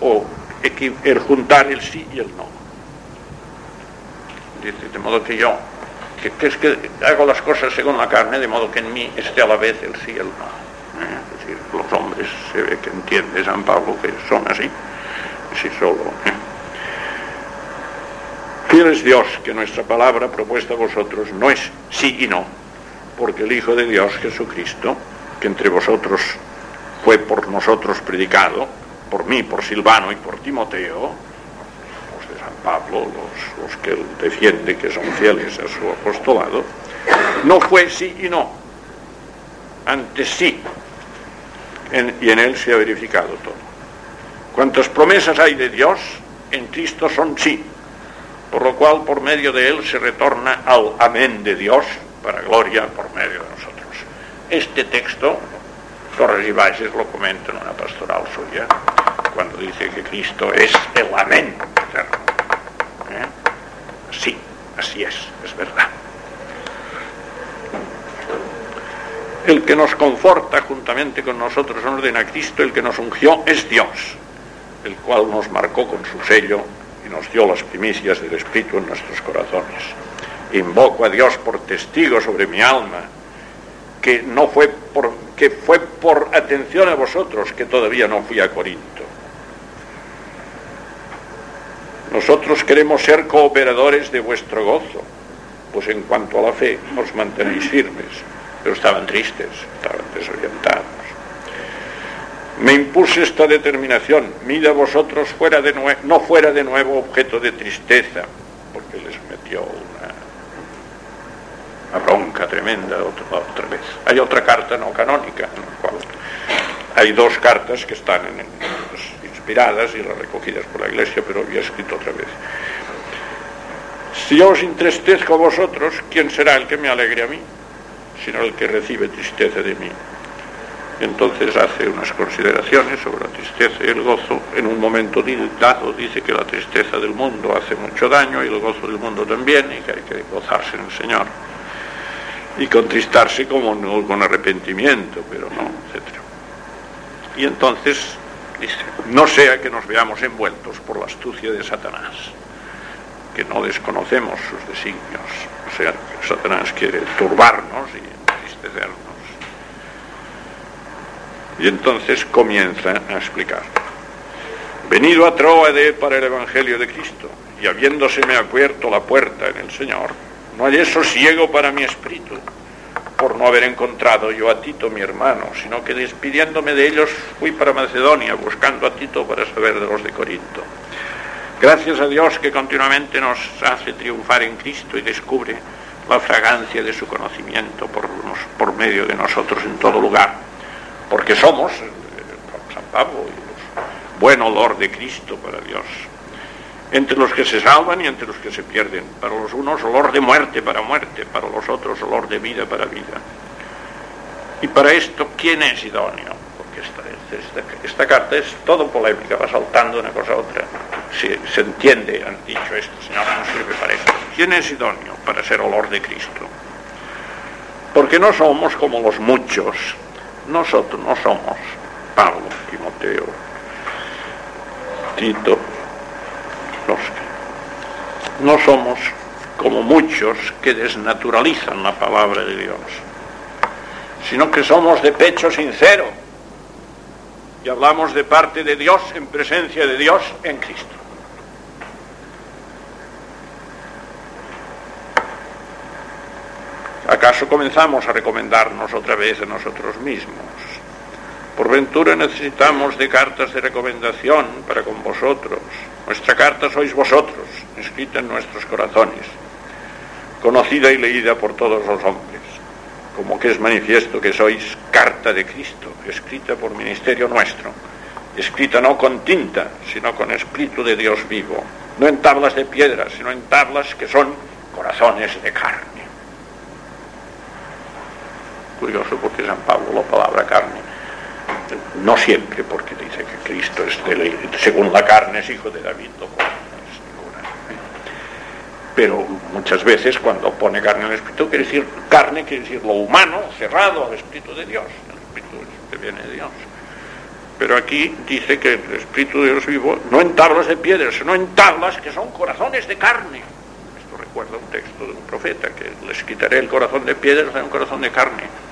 O el juntar el sí y el no. Dice, de modo que yo que, es que hago las cosas según la carne, de modo que en mí esté a la vez el sí y el no. ¿eh? Es decir, los hombres se ve que entiende San Pablo que son así, si solo. ¿eh? Fiel es Dios que nuestra palabra propuesta a vosotros no es sí y no, porque el Hijo de Dios, Jesucristo, que entre vosotros fue por nosotros predicado, por mí, por Silvano y por Timoteo, Pablo, los, que él defiende que son fieles a su apostolado, no fue sí y no, antes sí, y en él se ha verificado todo. Cuantas promesas hay de Dios, en Cristo son sí, por lo cual por medio de él se retorna al amén de Dios para gloria por medio de nosotros. Este texto, Torres y Valles lo comenta en una pastoral suya, cuando dice que Cristo es el amén eterno. Sí, así es, es verdad. El que nos conforta juntamente con nosotros en orden a Cristo, el que nos ungió, es Dios, el cual nos marcó con su sello y nos dio las primicias del Espíritu en nuestros corazones. Invoco a Dios por testigo sobre mi alma, que no fue por, que fue por atención a vosotros que todavía no fui a Corinto nosotros queremos ser cooperadores de vuestro gozo, pues en cuanto a la fe os mantenéis firmes, pero estaban tristes, estaban desorientados. Me impuse esta determinación, mira vosotros fuera de no fuera de nuevo objeto de tristeza, porque les metió una, bronca tremenda otra, otra, vez. Hay otra carta no canónica, en la cual hay dos cartas que están en, el y las recogidas por la Iglesia, pero había escrito otra vez. Si yo os entristezco a vosotros, ¿quién será el que me alegre a mí? Sino el que recibe tristeza de mí. Entonces hace unas consideraciones sobre la tristeza y el gozo. En un momento dado dice que la tristeza del mundo hace mucho daño y el gozo del mundo también, y que hay que gozarse en el Señor. Y contristarse como con arrepentimiento, pero no, etc. Y entonces Dice, no sea que nos veamos envueltos por la astucia de Satanás, que no desconocemos sus designios. O sea, que Satanás quiere turbarnos y entristecernos. Y entonces comienza a explicar. Venido a Troade para el Evangelio de Cristo, y habiéndoseme abierto la puerta en el Señor, no hallé sosiego para mi espíritu, por no haber encontrado yo a Tito mi hermano, sino que despidiéndome de ellos fui para Macedonia, buscando a Tito para saber de los de Corinto. Gracias a Dios que continuamente nos hace triunfar en Cristo y descubre la fragancia de su conocimiento por, medio de nosotros en todo lugar, porque somos, eh, San Pablo, buen olor de Cristo para Dios, entre los que se salvan y entre los que se pierden, para los unos olor de muerte para muerte, para los otros olor de vida para vida. Y para esto, ¿quién es idóneo? Porque esta, esta, carta es todo polémica, va saltando una cosa a otra. Se, se entiende, han dicho esto, Señor, no sirve para esto. ¿Quién es idóneo para ser olor de Cristo? Porque no somos como los muchos. Nosotros no somos Pablo, Timoteo, Tito, no somos como muchos que desnaturalizan la palabra de Dios, sino que somos de pecho sincero y hablamos de parte de Dios en presencia de Dios en Cristo. ¿Acaso comenzamos a recomendarnos otra vez a nosotros mismos? Por ventura necesitamos de cartas de recomendación para con vosotros. Nuestra carta sois vosotros, escrita en nuestros corazones, conocida y leída por todos los hombres, como que es manifiesto que sois carta de Cristo, escrita por ministerio nuestro, escrita no con tinta, sino con espíritu de Dios vivo, no en tablas de piedra, sino en tablas que son corazones de carne. Curioso porque San Pablo la palabra carne, no siempre porque dice que Cristo es según la carne es hijo de David. Pero muchas veces cuando pone carne el Espíritu, quiere decir carne, quiere decir lo humano, cerrado al Espíritu de Dios, el Espíritu que viene de Dios. Pero aquí dice que el Espíritu de Dios vivo, no en tablas de piedra, sino en tablas que son corazones de carne. Esto recuerda un texto de un profeta, que les quitaré el corazón de piedra, y un corazón de carne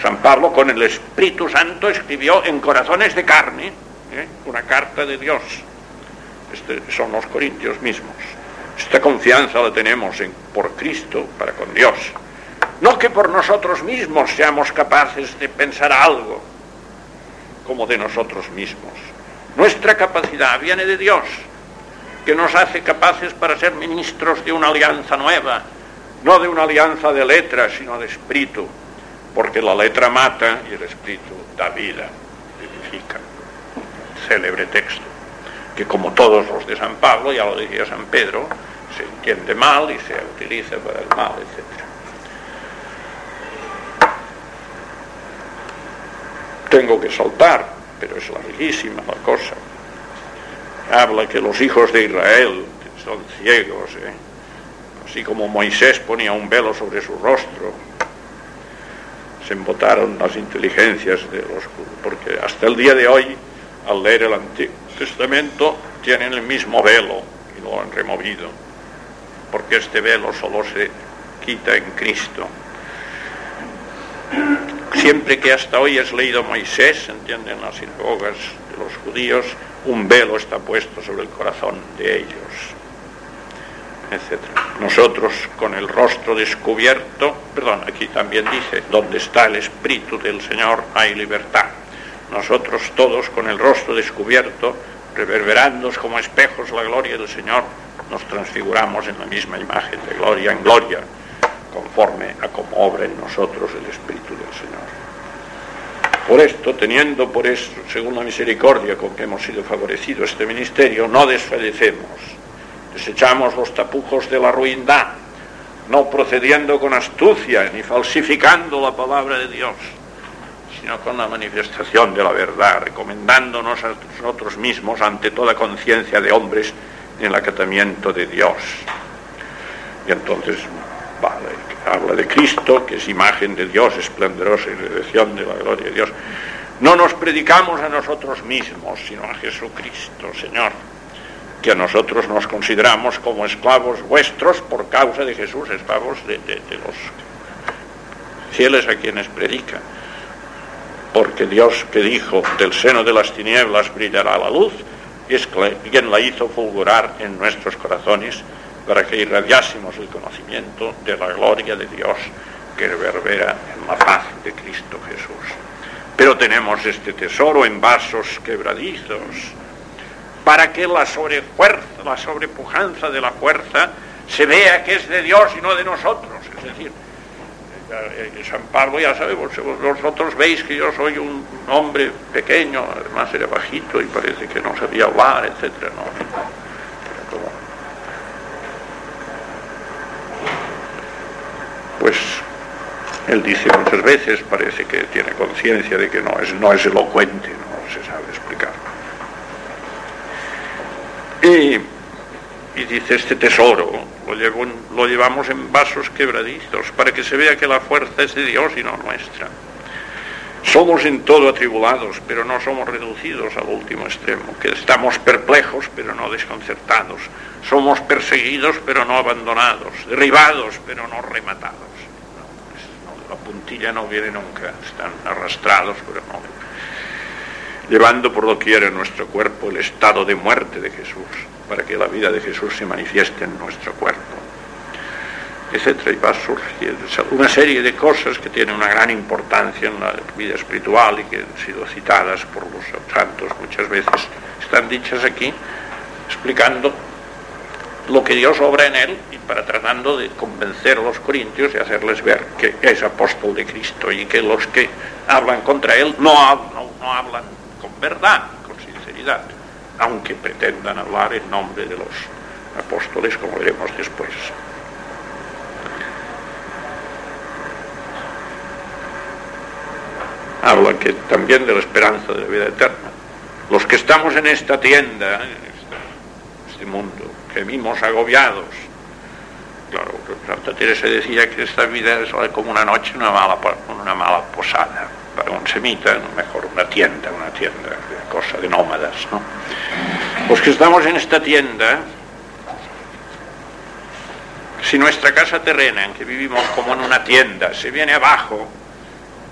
San Pablo con el Espíritu Santo escribió en corazones de carne ¿eh? una carta de Dios. Este, son los corintios mismos. Esta confianza la tenemos en, por Cristo para con Dios. No que por nosotros mismos seamos capaces de pensar algo como de nosotros mismos. Nuestra capacidad viene de Dios, que nos hace capaces para ser ministros de una alianza nueva, no de una alianza de letras, sino de espíritu porque la letra mata y el espíritu da vida, vivifica. Célebre texto, que como todos los de San Pablo, ya lo decía San Pedro, se entiende mal y se utiliza para el mal, etc. Tengo que soltar, pero es larguísima la cosa. Habla que los hijos de Israel son ciegos, ¿eh? así como Moisés ponía un velo sobre su rostro, se embotaron las inteligencias de los porque hasta el día de hoy, al leer el Antiguo Testamento, tienen el mismo velo y lo han removido, porque este velo solo se quita en Cristo. Siempre que hasta hoy es leído Moisés, entienden las sinagogas de los judíos, un velo está puesto sobre el corazón de ellos etc. Nosotros con el rostro descubierto, perdón, aquí también dice, donde está el Espíritu del Señor hay libertad. Nosotros todos con el rostro descubierto, reverberando como espejos la gloria del Señor, nos transfiguramos en la misma imagen de gloria en gloria, conforme a como obra en nosotros el Espíritu del Señor. Por esto, teniendo por eso, según la misericordia con que hemos sido favorecidos este ministerio, no desfallecemos desechamos los tapujos de la ruindad, no procediendo con astucia ni falsificando la palabra de Dios, sino con la manifestación de la verdad, recomendándonos a nosotros mismos ante toda conciencia de hombres en el acatamiento de Dios. Y entonces, vale, habla de Cristo, que es imagen de Dios, esplendorosa y redención de la gloria de Dios. No nos predicamos a nosotros mismos, sino a Jesucristo, Señor que a nosotros nos consideramos como esclavos vuestros por causa de Jesús, esclavos de, los fieles a quienes predica. Porque Dios que dijo, del seno de las tinieblas brillará la luz, es quien la hizo fulgurar en nuestros corazones para que irradiásemos el conocimiento de la gloria de Dios que reverbera en la paz de Cristo Jesús. Pero tenemos este tesoro en vasos quebradizos para que la sobrefuerza, la sobrepujanza de la fuerza se vea que es de Dios y no de nosotros. Es decir, eh, San Pablo ya sabemos, vosotros veis que yo soy un hombre pequeño, además era bajito y parece que no sabía hablar, etc. Pues él dice muchas veces, parece que tiene conciencia de que no es, no es elocuente, no se sabe explicar. Y dice este tesoro lo, llevamos en vasos quebradizos para que se vea que la fuerza es de Dios y no nuestra. Somos en todo atribulados, pero no somos reducidos al último extremo, que estamos perplejos, pero no desconcertados. Somos perseguidos, pero no abandonados, derribados, pero no rematados. la puntilla no viene nunca, están arrastrados, pero no. Llevando por doquier en nuestro cuerpo el estado de muerte de Jesús para que la vida de Jesús se manifieste en nuestro cuerpo, etcétera, y va a surgir una serie de cosas que tienen una gran importancia en la vida espiritual y que han sido citadas por los santos muchas veces, están dichas aquí, explicando lo que Dios obra en él y para tratando de convencer a los corintios y hacerles ver que es apóstol de Cristo y que los que hablan contra él no, hablan verdad, con sinceridad aunque pretendan hablar en nombre de los apóstoles, como veremos después. Habla que también de la esperanza de la vida eterna. Los que estamos en esta tienda, en este, este mundo, gemimos agobiados. Claro, Santa Teresa decía que esta vida es como una noche, una mala, una mala posada para un semita, mejor una tienda, una tienda, cosa de nómadas, ¿no? Los que estamos en esta tienda, si nuestra casa terrena, en que vivimos como en una tienda, se viene abajo,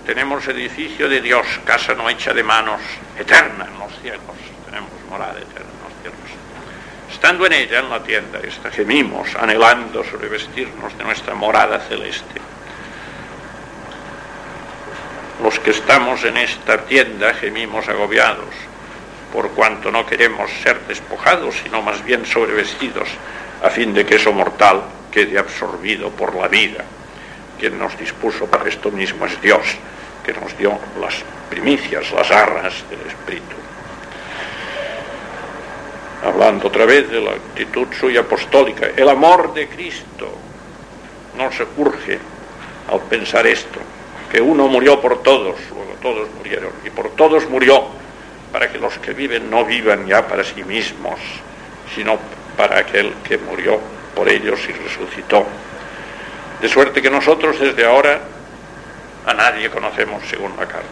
tenemos edificio de Dios, casa no hecha de manos, eterna en los cielos, tenemos morada eterna en los cielos. Estando en ella, en la tienda, esta, gemimos, anhelando sobrevestirnos de nuestra morada celeste los que estamos en esta tienda gemimos agobiados, por cuanto no queremos ser despojados, sino más bien sobrevestidos, a fin de que eso mortal quede absorbido por la vida. Quien nos dispuso para esto mismo es Dios, que nos dio las primicias, las arras del Espíritu. Hablando otra vez de la actitud suya apostólica, el amor de Cristo no se urge al pensar esto, que uno murió por todos, luego todos murieron, y por todos murió, para que los que viven no vivan ya para sí mismos, sino para aquel que murió por ellos y resucitó. De suerte que nosotros desde ahora a nadie conocemos según la carne.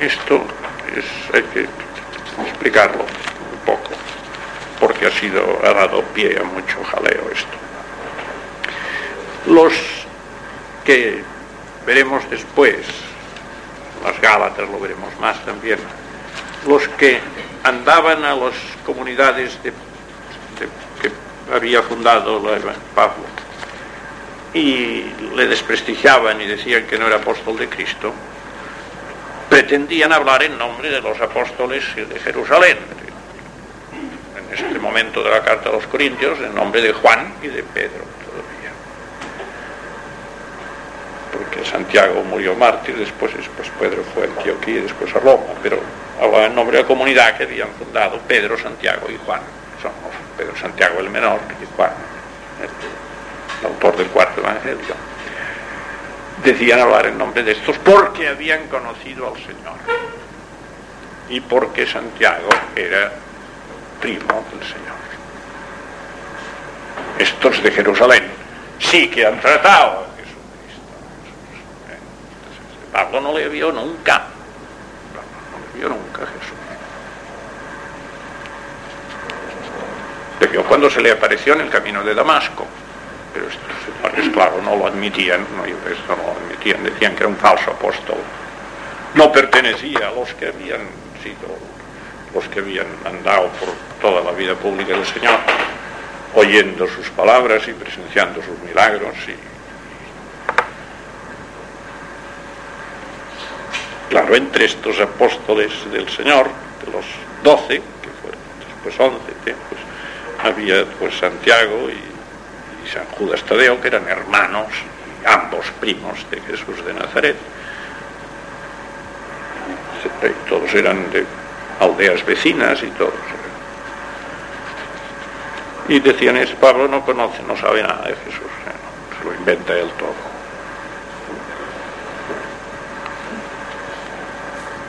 Esto es, hay que explicarlo un poco, porque ha sido, ha dado pie a mucho jaleo esto. Los que veremos después, las Gálatas lo veremos más también, los que andaban a las comunidades de, que había fundado Pablo y le desprestigiaban y decían que no era apóstol de Cristo, pretendían hablar en nombre de los apóstoles de Jerusalén. En este momento de la carta a los Corintios, en nombre de Juan y de Pedro. Santiago murió mártir, después, después Pedro fue a Antioquía y después a Roma, pero hablaba en nombre de la comunidad que habían fundado Pedro, Santiago y Juan. Pedro, Santiago el menor y Juan, el, autor del cuarto evangelio. Decían hablar en nombre de estos porque habían conocido al Señor y porque Santiago era primo del Señor. Estos de Jerusalén sí que han tratado Pablo no le vio nunca. no le vio nunca Jesús. Le vio cuando se le apareció en el camino de Damasco. Pero estos señores, claro, no lo admitían, no, no lo admitían, decían que era un falso apóstol. No pertenecía a los que habían sido los que habían andado por toda la vida pública del Señor, oyendo sus palabras y presenciando sus milagros y Claro, entre estos apóstoles del Señor, de los doce, que fueron después once, pues había pues Santiago y, y San Judas Tadeo, que eran hermanos, ambos primos de Jesús de Nazaret. Todos eran de aldeas vecinas y todos. Y decían, es Pablo no conoce, no sabe nada de Jesús, se lo inventa él todo.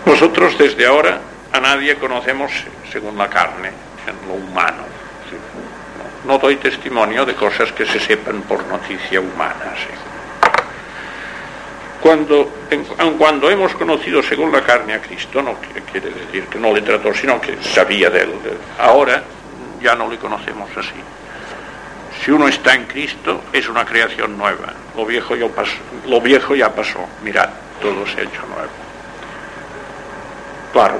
Nosotros desde ahora a nadie conocemos según la carne, en lo humano. No, doy testimonio de cosas que se sepan por noticia humana. Cuando, cuando hemos conocido según la carne a Cristo, no quiere decir que no le trató, sino que sabía de él. Ahora ya no le conocemos así. Si uno está en Cristo, es una creación nueva. Lo viejo ya lo viejo ya pasó. mirad, todo se ha hecho nuevo. Claro.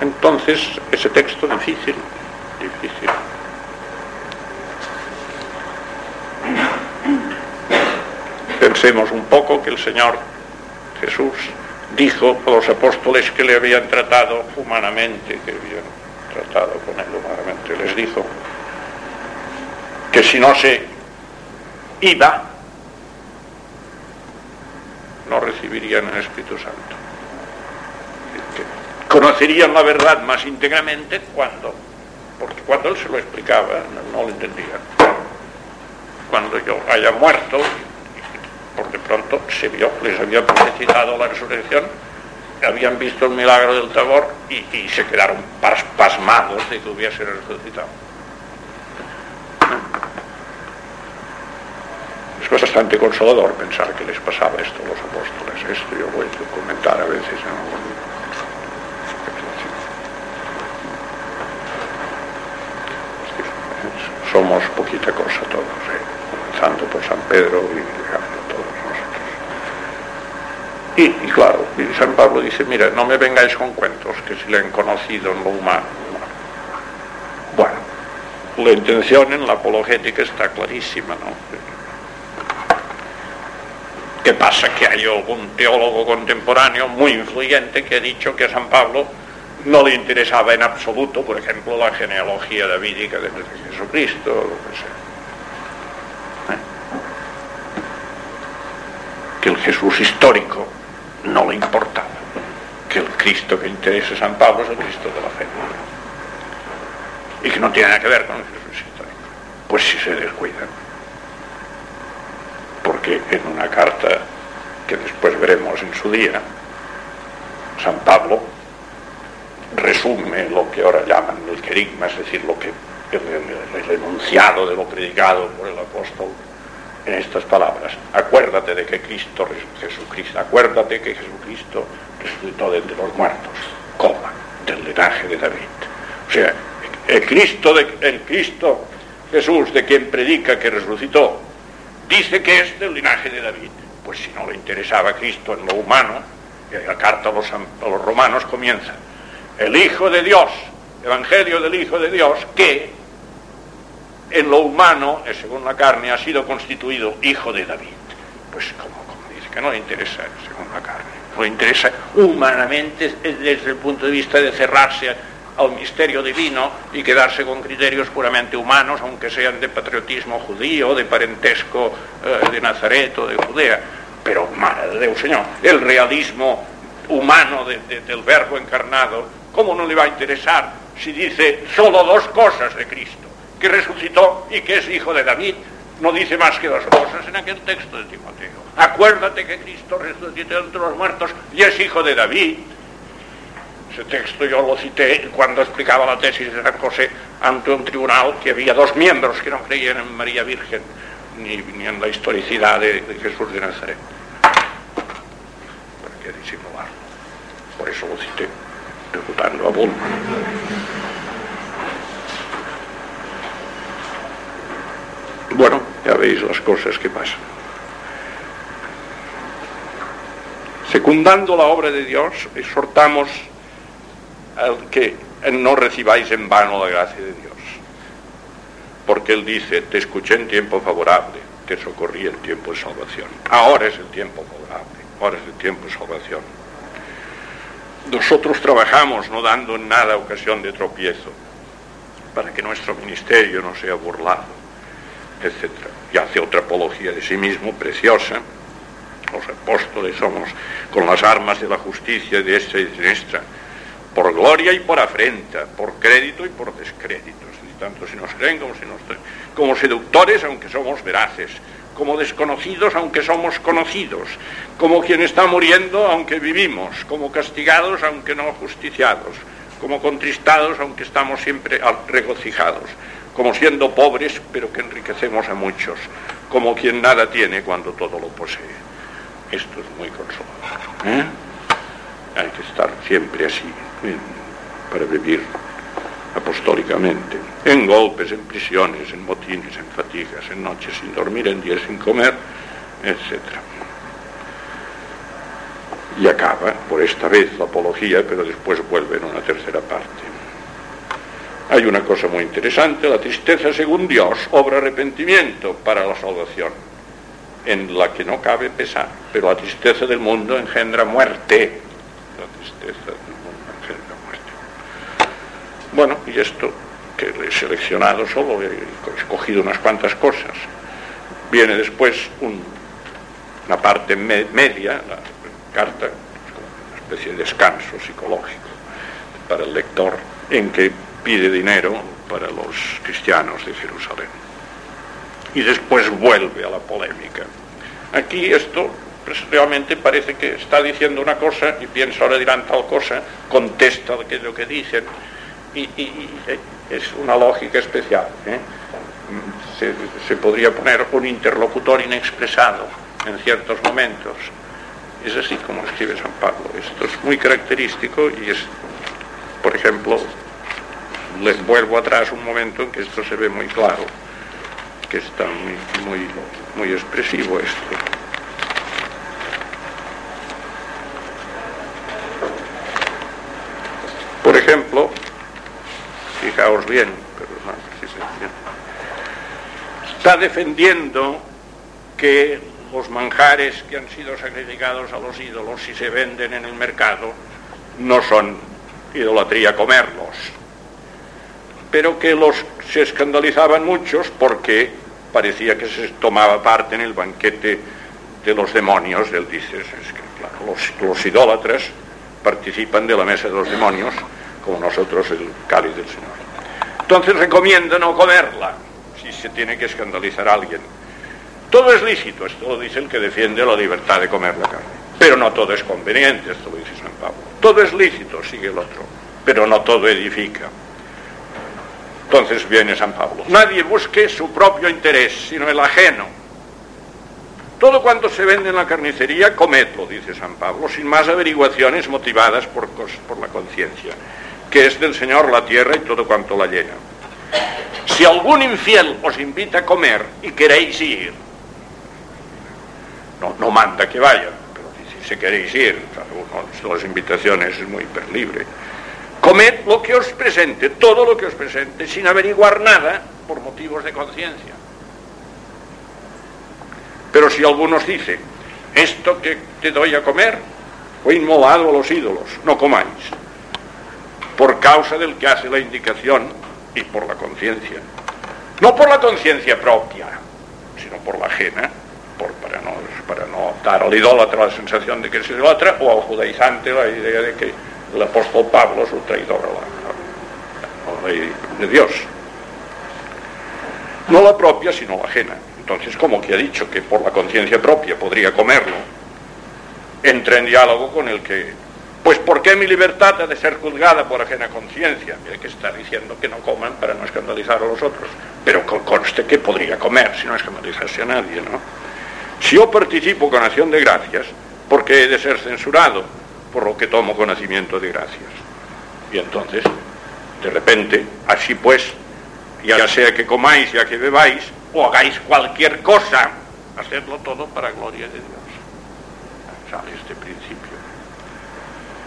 Entonces, ese texto difícil, difícil. Pensemos un poco que el Señor Jesús dijo a los apóstoles que le habían tratado humanamente, que habían tratado con él humanamente, les dijo que si no se iba, no recibirían el Espíritu Santo conocerían la verdad más íntegramente cuando, porque cuando él se lo explicaba no, lo entendían. Cuando yo haya muerto, por de pronto se vio, les había necesitado la resurrección, habían visto el milagro del tabor y, se quedaron pasmados de que hubiese resucitado. Es bastante consolador pensar que les pasaba esto a los apóstoles. Esto yo voy a comentar a veces en somos poquita cosa todos, ¿eh? comenzando por San Pedro y llegando todos nosotros. Y, claro, San Pablo dice, mira, no me vengáis con cuentos que si le han conocido en lo humano. Bueno, la intención en la apologética está clarísima, ¿no? ¿Qué pasa? Que hay algún teólogo contemporáneo muy influyente que ha dicho que San Pablo no le interesaba en absoluto, por ejemplo, la genealogía davídica de Jesucristo, lo que sea. ¿Eh? Que el Jesús histórico no le importaba, que el Cristo que interesa a San Pablo es el Cristo de la fe. Y que no tiene nada que ver con el Jesús histórico. Pues si se descuidan. Porque en una carta que después veremos en su día, San Pablo resume lo que ahora llaman el querigma, es decir, lo que el, enunciado de lo predicado por el apóstol en estas palabras. Acuérdate de que Cristo, Jesucristo, acuérdate que Jesucristo resucitó de los muertos, coma, del linaje de David. O sea, el Cristo, de, el Cristo Jesús de quien predica que resucitó, dice que es del linaje de David. Pues si no le interesaba Cristo en lo humano, la carta a los romanos comienza el Hijo de Dios, Evangelio del Hijo de Dios, que en lo humano, según la carne, ha sido constituido Hijo de David. Pues como, dice, que no le interesa según la carne, le interesa humanamente desde el punto de vista de cerrarse al misterio divino y quedarse con criterios puramente humanos, aunque sean de patriotismo judío, de parentesco eh, de Nazaret o de Judea. Pero, madre de Dios, Señor, el realismo humano del verbo encarnado ¿Cómo no le va a interesar si dice solo dos cosas de Cristo? Que resucitó y que es hijo de David. No dice más que dos cosas en aquel texto de Timoteo. Acuérdate que Cristo resucitó entre los muertos y es hijo de David. Ese texto yo lo cité cuando explicaba la tesis de San José ante un tribunal que había dos miembros que no creían en María Virgen ni, en la historicidad de, Jesús de Nazaret. ¿Para qué disimularlo? Por eso lo cité a Bueno, ya veis las cosas que pasan. Secundando la obra de Dios, exhortamos que no recibáis en vano la gracia de Dios. Porque Él dice, te escuché en tiempo favorable, te socorrí en tiempo de salvación. Ahora es el tiempo favorable, ahora es el tiempo de salvación. Nosotros trabajamos no dando en nada ocasión de tropiezo para que nuestro ministerio no sea burlado, etc. Y hace otra apología de sí mismo preciosa. Los apóstoles somos con las armas de la justicia de esta y de nuestra por gloria y por afrenta, por crédito y por descrédito, tanto si nos creen como si nos como seductores aunque somos veraces, como desconocidos aunque somos conocidos, como quien está muriendo aunque vivimos, como castigados aunque no justiciados, como contristados aunque estamos siempre regocijados, como siendo pobres pero que enriquecemos a muchos, como quien nada tiene cuando todo lo posee. Esto es muy consolador. ¿eh? Hay que estar siempre así para vivir apostólicamente, en golpes, en prisiones, en motines, en fatigas, en noches sin dormir, en días sin comer, etc. Y acaba, por esta vez, la apología, pero después vuelve en una tercera parte. Hay una cosa muy interesante, la tristeza según Dios obra arrepentimiento para la salvación, en la que no cabe pesar, pero la tristeza del mundo engendra muerte. La tristeza bueno, y esto que he seleccionado solo, he escogido unas cuantas cosas. Viene después una parte media, la carta, una especie de descanso psicológico para el lector, en que pide dinero para los cristianos de Jerusalén. Y después vuelve a la polémica. Aquí esto pues, realmente parece que está diciendo una cosa y piensa ahora dirán tal cosa, contesta lo que, lo y, es una lógica especial. ¿eh? Se, podría poner un interlocutor inexpresado en ciertos momentos. Es así como escribe San Pablo. Esto es muy característico y es, por ejemplo, les vuelvo atrás un momento en que esto se ve muy claro, que está muy, muy, muy expresivo esto. Por ejemplo, bien, está defendiendo que los manjares que han sido sacrificados a los ídolos, si se venden en el mercado, no son idolatría comerlos, pero que los se escandalizaban muchos porque parecía que se tomaba parte en el banquete de los demonios. Él dice, es que, los, los idólatras participan de la mesa de los demonios como nosotros el cáliz del Señor. Entonces recomienda no comerla, si se tiene que escandalizar a alguien. Todo es lícito, esto lo dice el que defiende la libertad de comer la carne. Pero no todo es conveniente, esto lo dice San Pablo. Todo es lícito, sigue el otro, pero no todo edifica. Entonces viene San Pablo. Nadie busque su propio interés, sino el ajeno. Todo cuanto se vende en la carnicería, comedlo, dice San Pablo, sin más averiguaciones motivadas por, por la conciencia que es del Señor la tierra y todo cuanto la llena. Si algún infiel os invita a comer y queréis ir, no, no manda que vaya, pero si, se queréis ir, claro, las invitaciones es muy hiperlibre. Comed lo que os presente, todo lo que os presente, sin averiguar nada por motivos de conciencia. Pero si alguno os dice, esto que te doy a comer fue inmolado a los ídolos, no comáis por causa del que hace la indicación y por la conciencia. No por la conciencia propia, sino por la ajena, por, para, no, para no dar al idólatra la sensación de que es idólatra o al judaizante la idea de que el apóstol Pablo es un traidor a la, ley de Dios. No la propia, sino la ajena. Entonces, como que ha dicho que por la conciencia propia podría comerlo, entra en diálogo con el que pues ¿por qué mi libertad ha de ser juzgada por ajena conciencia? Hay que estar diciendo que no coman para no escandalizar a los otros. Pero conste que podría comer si no escandalizase a nadie, ¿no? Si yo participo con acción de gracias, ¿por qué he de ser censurado por lo que tomo conocimiento de gracias? Y entonces, de repente, así pues, ya sea que comáis, ya que bebáis, o hagáis cualquier cosa, hacedlo todo para gloria de Dios. Sale este.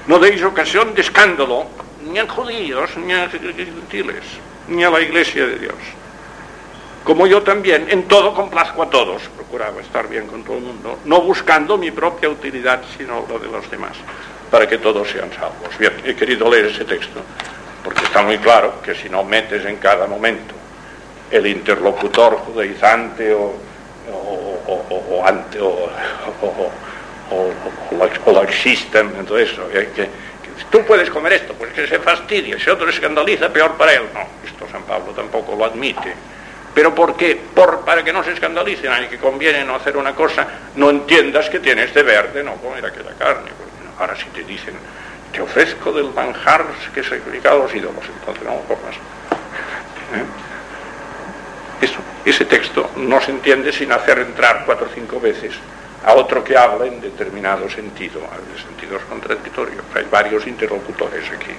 No deis ocasión de escándalo, ni a judíos, ni a gentiles, ni a la iglesia de Dios. Como yo también, en todo complazco a todos, procuraba estar bien con todo el mundo, no buscando mi propia utilidad, sino la de los demás, para que todos sean salvos. Bien, he querido leer ese texto, porque está muy claro que si no metes en cada momento el interlocutor judaizante o, o, ante, o, o, laxista, todo eso, que, tú puedes comer esto, pues que se fastidia, si otro escandaliza, peor para él. No, esto San Pablo tampoco lo admite. Pero ¿por qué? Por, para que no se escandalicen, a que conviene no hacer una cosa, no entiendas que tienes de verde no comer aquella carne. Ahora si te dicen, te ofrezco del manjar que se sacrifica a los ídolos, entonces no comas. ¿Eh? Eso, ese texto no se entiende sin hacer entrar cuatro o cinco veces a otro que habla en determinado sentido, en sentidos contradictorios. Hay varios interlocutores aquí.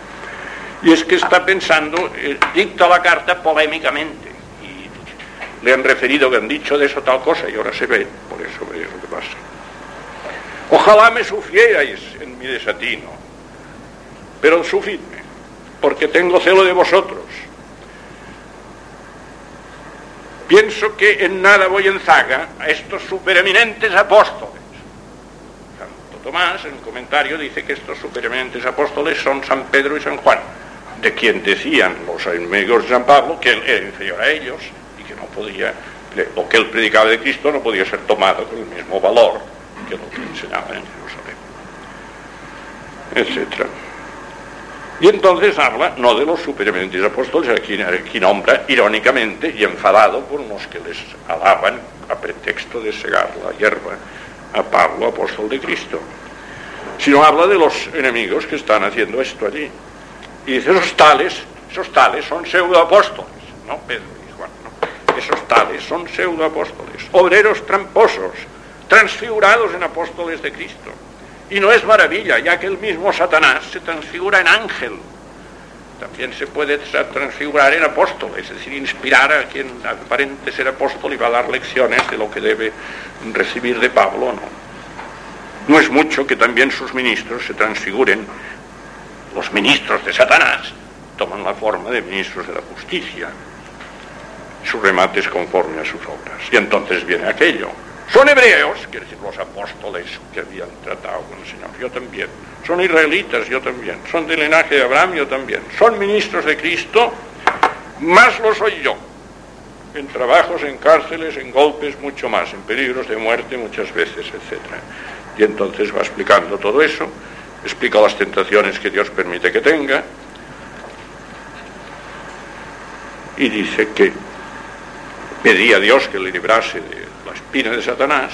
Y es que está pensando, eh, dicta la carta polémicamente. Y le han referido que han dicho de eso tal cosa y ahora se ve, por eso lo que pasa. Ojalá me sufrierais en mi desatino, pero sufridme, porque tengo celo de vosotros Pienso que en nada voy en zaga a estos supereminentes apóstoles. Santo Tomás, en un comentario, dice que estos supereminentes apóstoles son San Pedro y San Juan, de quien decían los enemigos de San Pablo que él era inferior a ellos y que no podía, lo que él predicaba de Cristo no podía ser tomado con el mismo valor que lo que enseñaba en Jerusalén, etcétera. Y entonces habla no de los supereminentes apóstoles, aquí, nombra irónicamente y enfadado por los que les alaban a pretexto de segar la hierba a Pablo, apóstol de Cristo, sino habla de los enemigos que están haciendo esto allí. Y dice, esos tales, esos tales son pseudoapóstoles, no Pedro y Juan, no. Esos tales son pseudoapóstoles, obreros tramposos, transfigurados en apóstoles de Cristo y no es maravilla, ya que el mismo Satanás se transfigura en ángel. También se puede transfigurar en apóstol, es decir, inspirar a quien aparente ser apóstol y va a dar lecciones de lo que debe recibir de Pablo no. No es mucho que también sus ministros se transfiguren. Los ministros de Satanás toman la forma de ministros de la justicia. Su remate es conforme a sus obras. Y entonces viene aquello son hebreos, quiere decir los apóstoles que habían tratado con el Señor, yo también. Son israelitas, yo también. Son del linaje de Abraham, yo también. Son ministros de Cristo, más lo soy yo. En trabajos, en cárceles, en golpes, mucho más, en peligros de muerte muchas veces, etc. Y entonces va explicando todo eso, explica las tentaciones que Dios permite que tenga, y dice que pedía a Dios que le librase de espina de Satanás,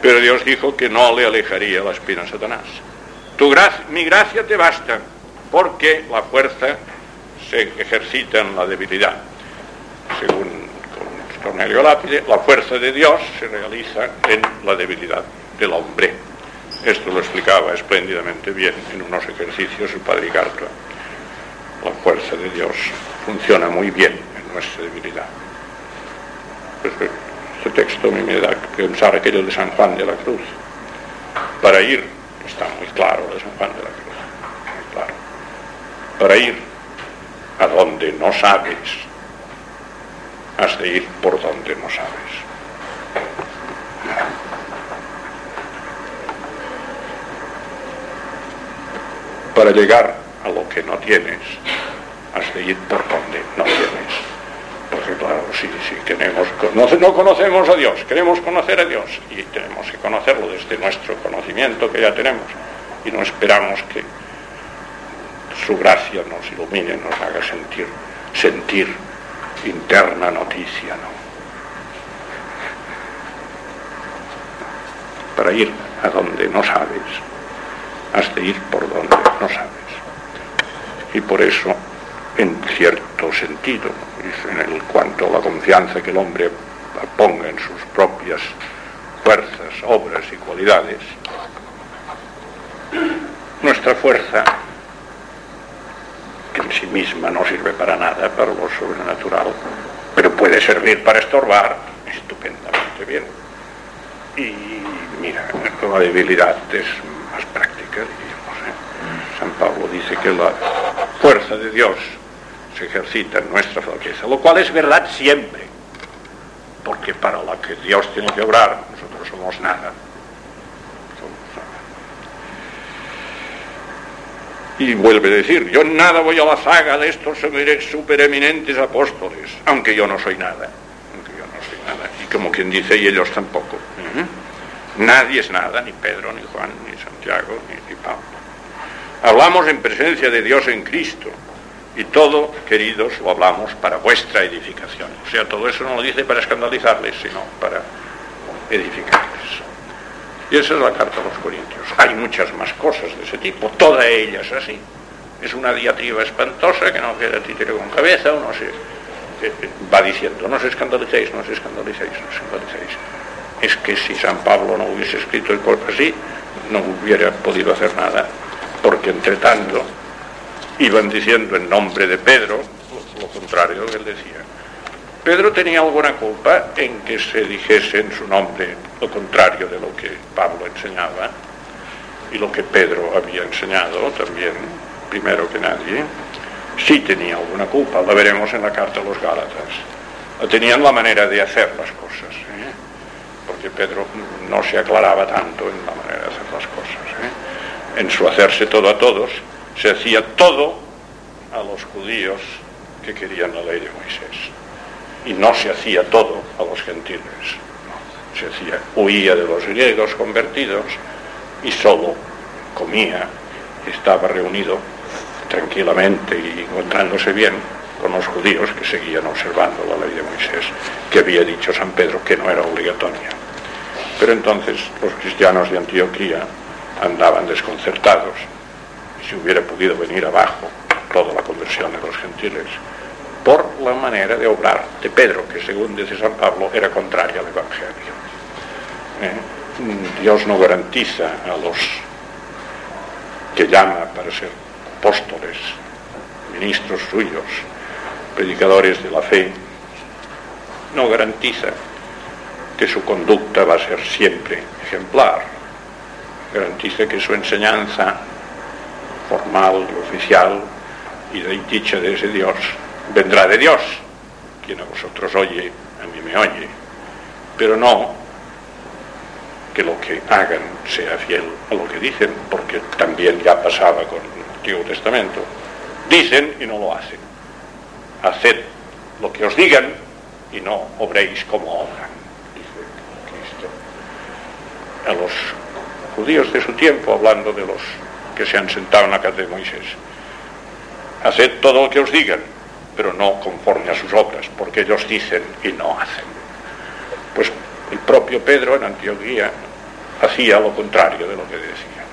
pero Dios dijo que no le alejaría la espina a Satanás. Tu gracia, mi gracia te basta, porque la fuerza se ejercita en la debilidad. Según Cornelio Lápide, la fuerza de Dios se realiza en la debilidad del hombre. Esto lo explicaba espléndidamente bien en unos ejercicios el padre Gartua. La fuerza de Dios funciona muy bien en nuestra debilidad. Este texto me da que pensar aquello de San Juan de la Cruz. Para ir, está muy claro de San Juan de la Cruz, muy claro. Para ir a donde no sabes, has de ir por donde no sabes. Para llegar a lo que no tienes, has de ir por donde no tienes. Porque claro, si, queremos, no, no conocemos a Dios, queremos conocer a Dios y tenemos que conocerlo desde nuestro conocimiento que ya tenemos y no esperamos que su gracia nos ilumine, nos haga sentir, sentir interna noticia, ¿no? Para ir a donde no sabes, has de ir por donde no sabes. Y por eso, en cierto sentido, en el cuanto a la confianza que el hombre ponga en sus propias fuerzas, obras y cualidades, nuestra fuerza, que en sí misma no sirve para nada, para lo sobrenatural, pero puede servir para estorbar estupendamente bien. Y mira, la debilidad es más práctica, diríamos. ¿eh? San Pablo dice que la fuerza de Dios se ejercita en nuestra flaqueza, lo cual es verdad siempre, porque para la que Dios tiene que obrar, nosotros somos nada. Y vuelve a decir, yo nada voy a la saga de estos supereminentes apóstoles, aunque yo no soy nada, aunque yo no soy nada. Y como quien dice, y ellos tampoco. Nadie es nada, ni Pedro, ni Juan, ni Santiago, ni, ni Pablo. Hablamos en presencia de Dios en Cristo, y todo, queridos, lo hablamos para vuestra edificación. O sea, todo eso no lo dice para escandalizarles, sino para edificarles. Y esa es la carta a los Corintios. Hay muchas más cosas de ese tipo, todas ellas así. Es una diatriba espantosa que no queda títere con cabeza, uno se eh, eh, va diciendo, no os escandalicéis, no os escandalicéis, no os escandalicéis. Es que si San Pablo no hubiese escrito el cuerpo así, no hubiera podido hacer nada, porque entre tanto iban diciendo en nombre de Pedro lo contrario lo que él decía. Pedro tenía alguna culpa en que se dijese en su nombre lo contrario de lo que Pablo enseñaba y lo que Pedro había enseñado también, primero que nadie. Sí tenía alguna culpa, la veremos en la carta a los Gálatas. Tenían la manera de hacer las cosas, ¿eh? porque Pedro no se aclaraba tanto en la manera de hacer las cosas. ¿eh? En su hacerse todo a todos, se hacía todo a los judíos que querían la ley de Moisés y no se hacía todo a los gentiles. Se hacía, huía de los griegos convertidos y solo comía, estaba reunido tranquilamente y encontrándose bien con los judíos que seguían observando la ley de Moisés, que había dicho San Pedro que no era obligatoria. Pero entonces los cristianos de Antioquía andaban desconcertados si hubiera podido venir abajo toda la conversión de los gentiles, por la manera de obrar de Pedro, que según dice San Pablo era contraria al Evangelio. ¿Eh? Dios no garantiza a los que llama para ser apóstoles, ministros suyos, predicadores de la fe, no garantiza que su conducta va a ser siempre ejemplar, garantiza que su enseñanza formal oficial y de dicha de ese Dios vendrá de Dios. Quien a vosotros oye, a mí me oye. Pero no que lo que hagan sea fiel a lo que dicen, porque también ya pasaba con el Antiguo Testamento. Dicen y no lo hacen. Haced lo que os digan y no obréis como obran, dice Cristo. A los judíos de su tiempo, hablando de los que se han sentado en la casa de Moisés. Haced todo lo que os digan, pero no conforme a sus obras, porque ellos dicen y no hacen. Pues el propio Pedro en Antioquía hacía lo contrario de lo que decía.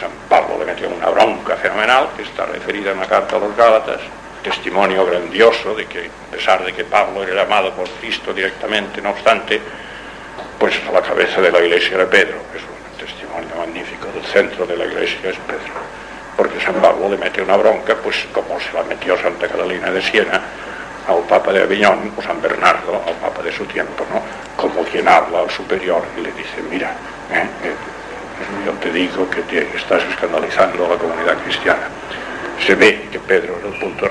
San Pablo le metió una bronca fenomenal, que está referida en la carta a los Gálatas, testimonio grandioso de que, a pesar de que Pablo era llamado por Cristo directamente, no obstante, pues a la cabeza de la iglesia era Pedro, testimonio magnífico del centro de la iglesia es Pedro. Porque San Pablo le mete una bronca, pues como se la metió Santa Catalina de Siena al Papa de Aviñón, o San Bernardo, al Papa de su tiempo, ¿no? Como quien habla al superior y le dice, mira, ¿eh? Eh, yo te digo que te estás escandalizando a la comunidad cristiana. Se ve que Pedro era el punto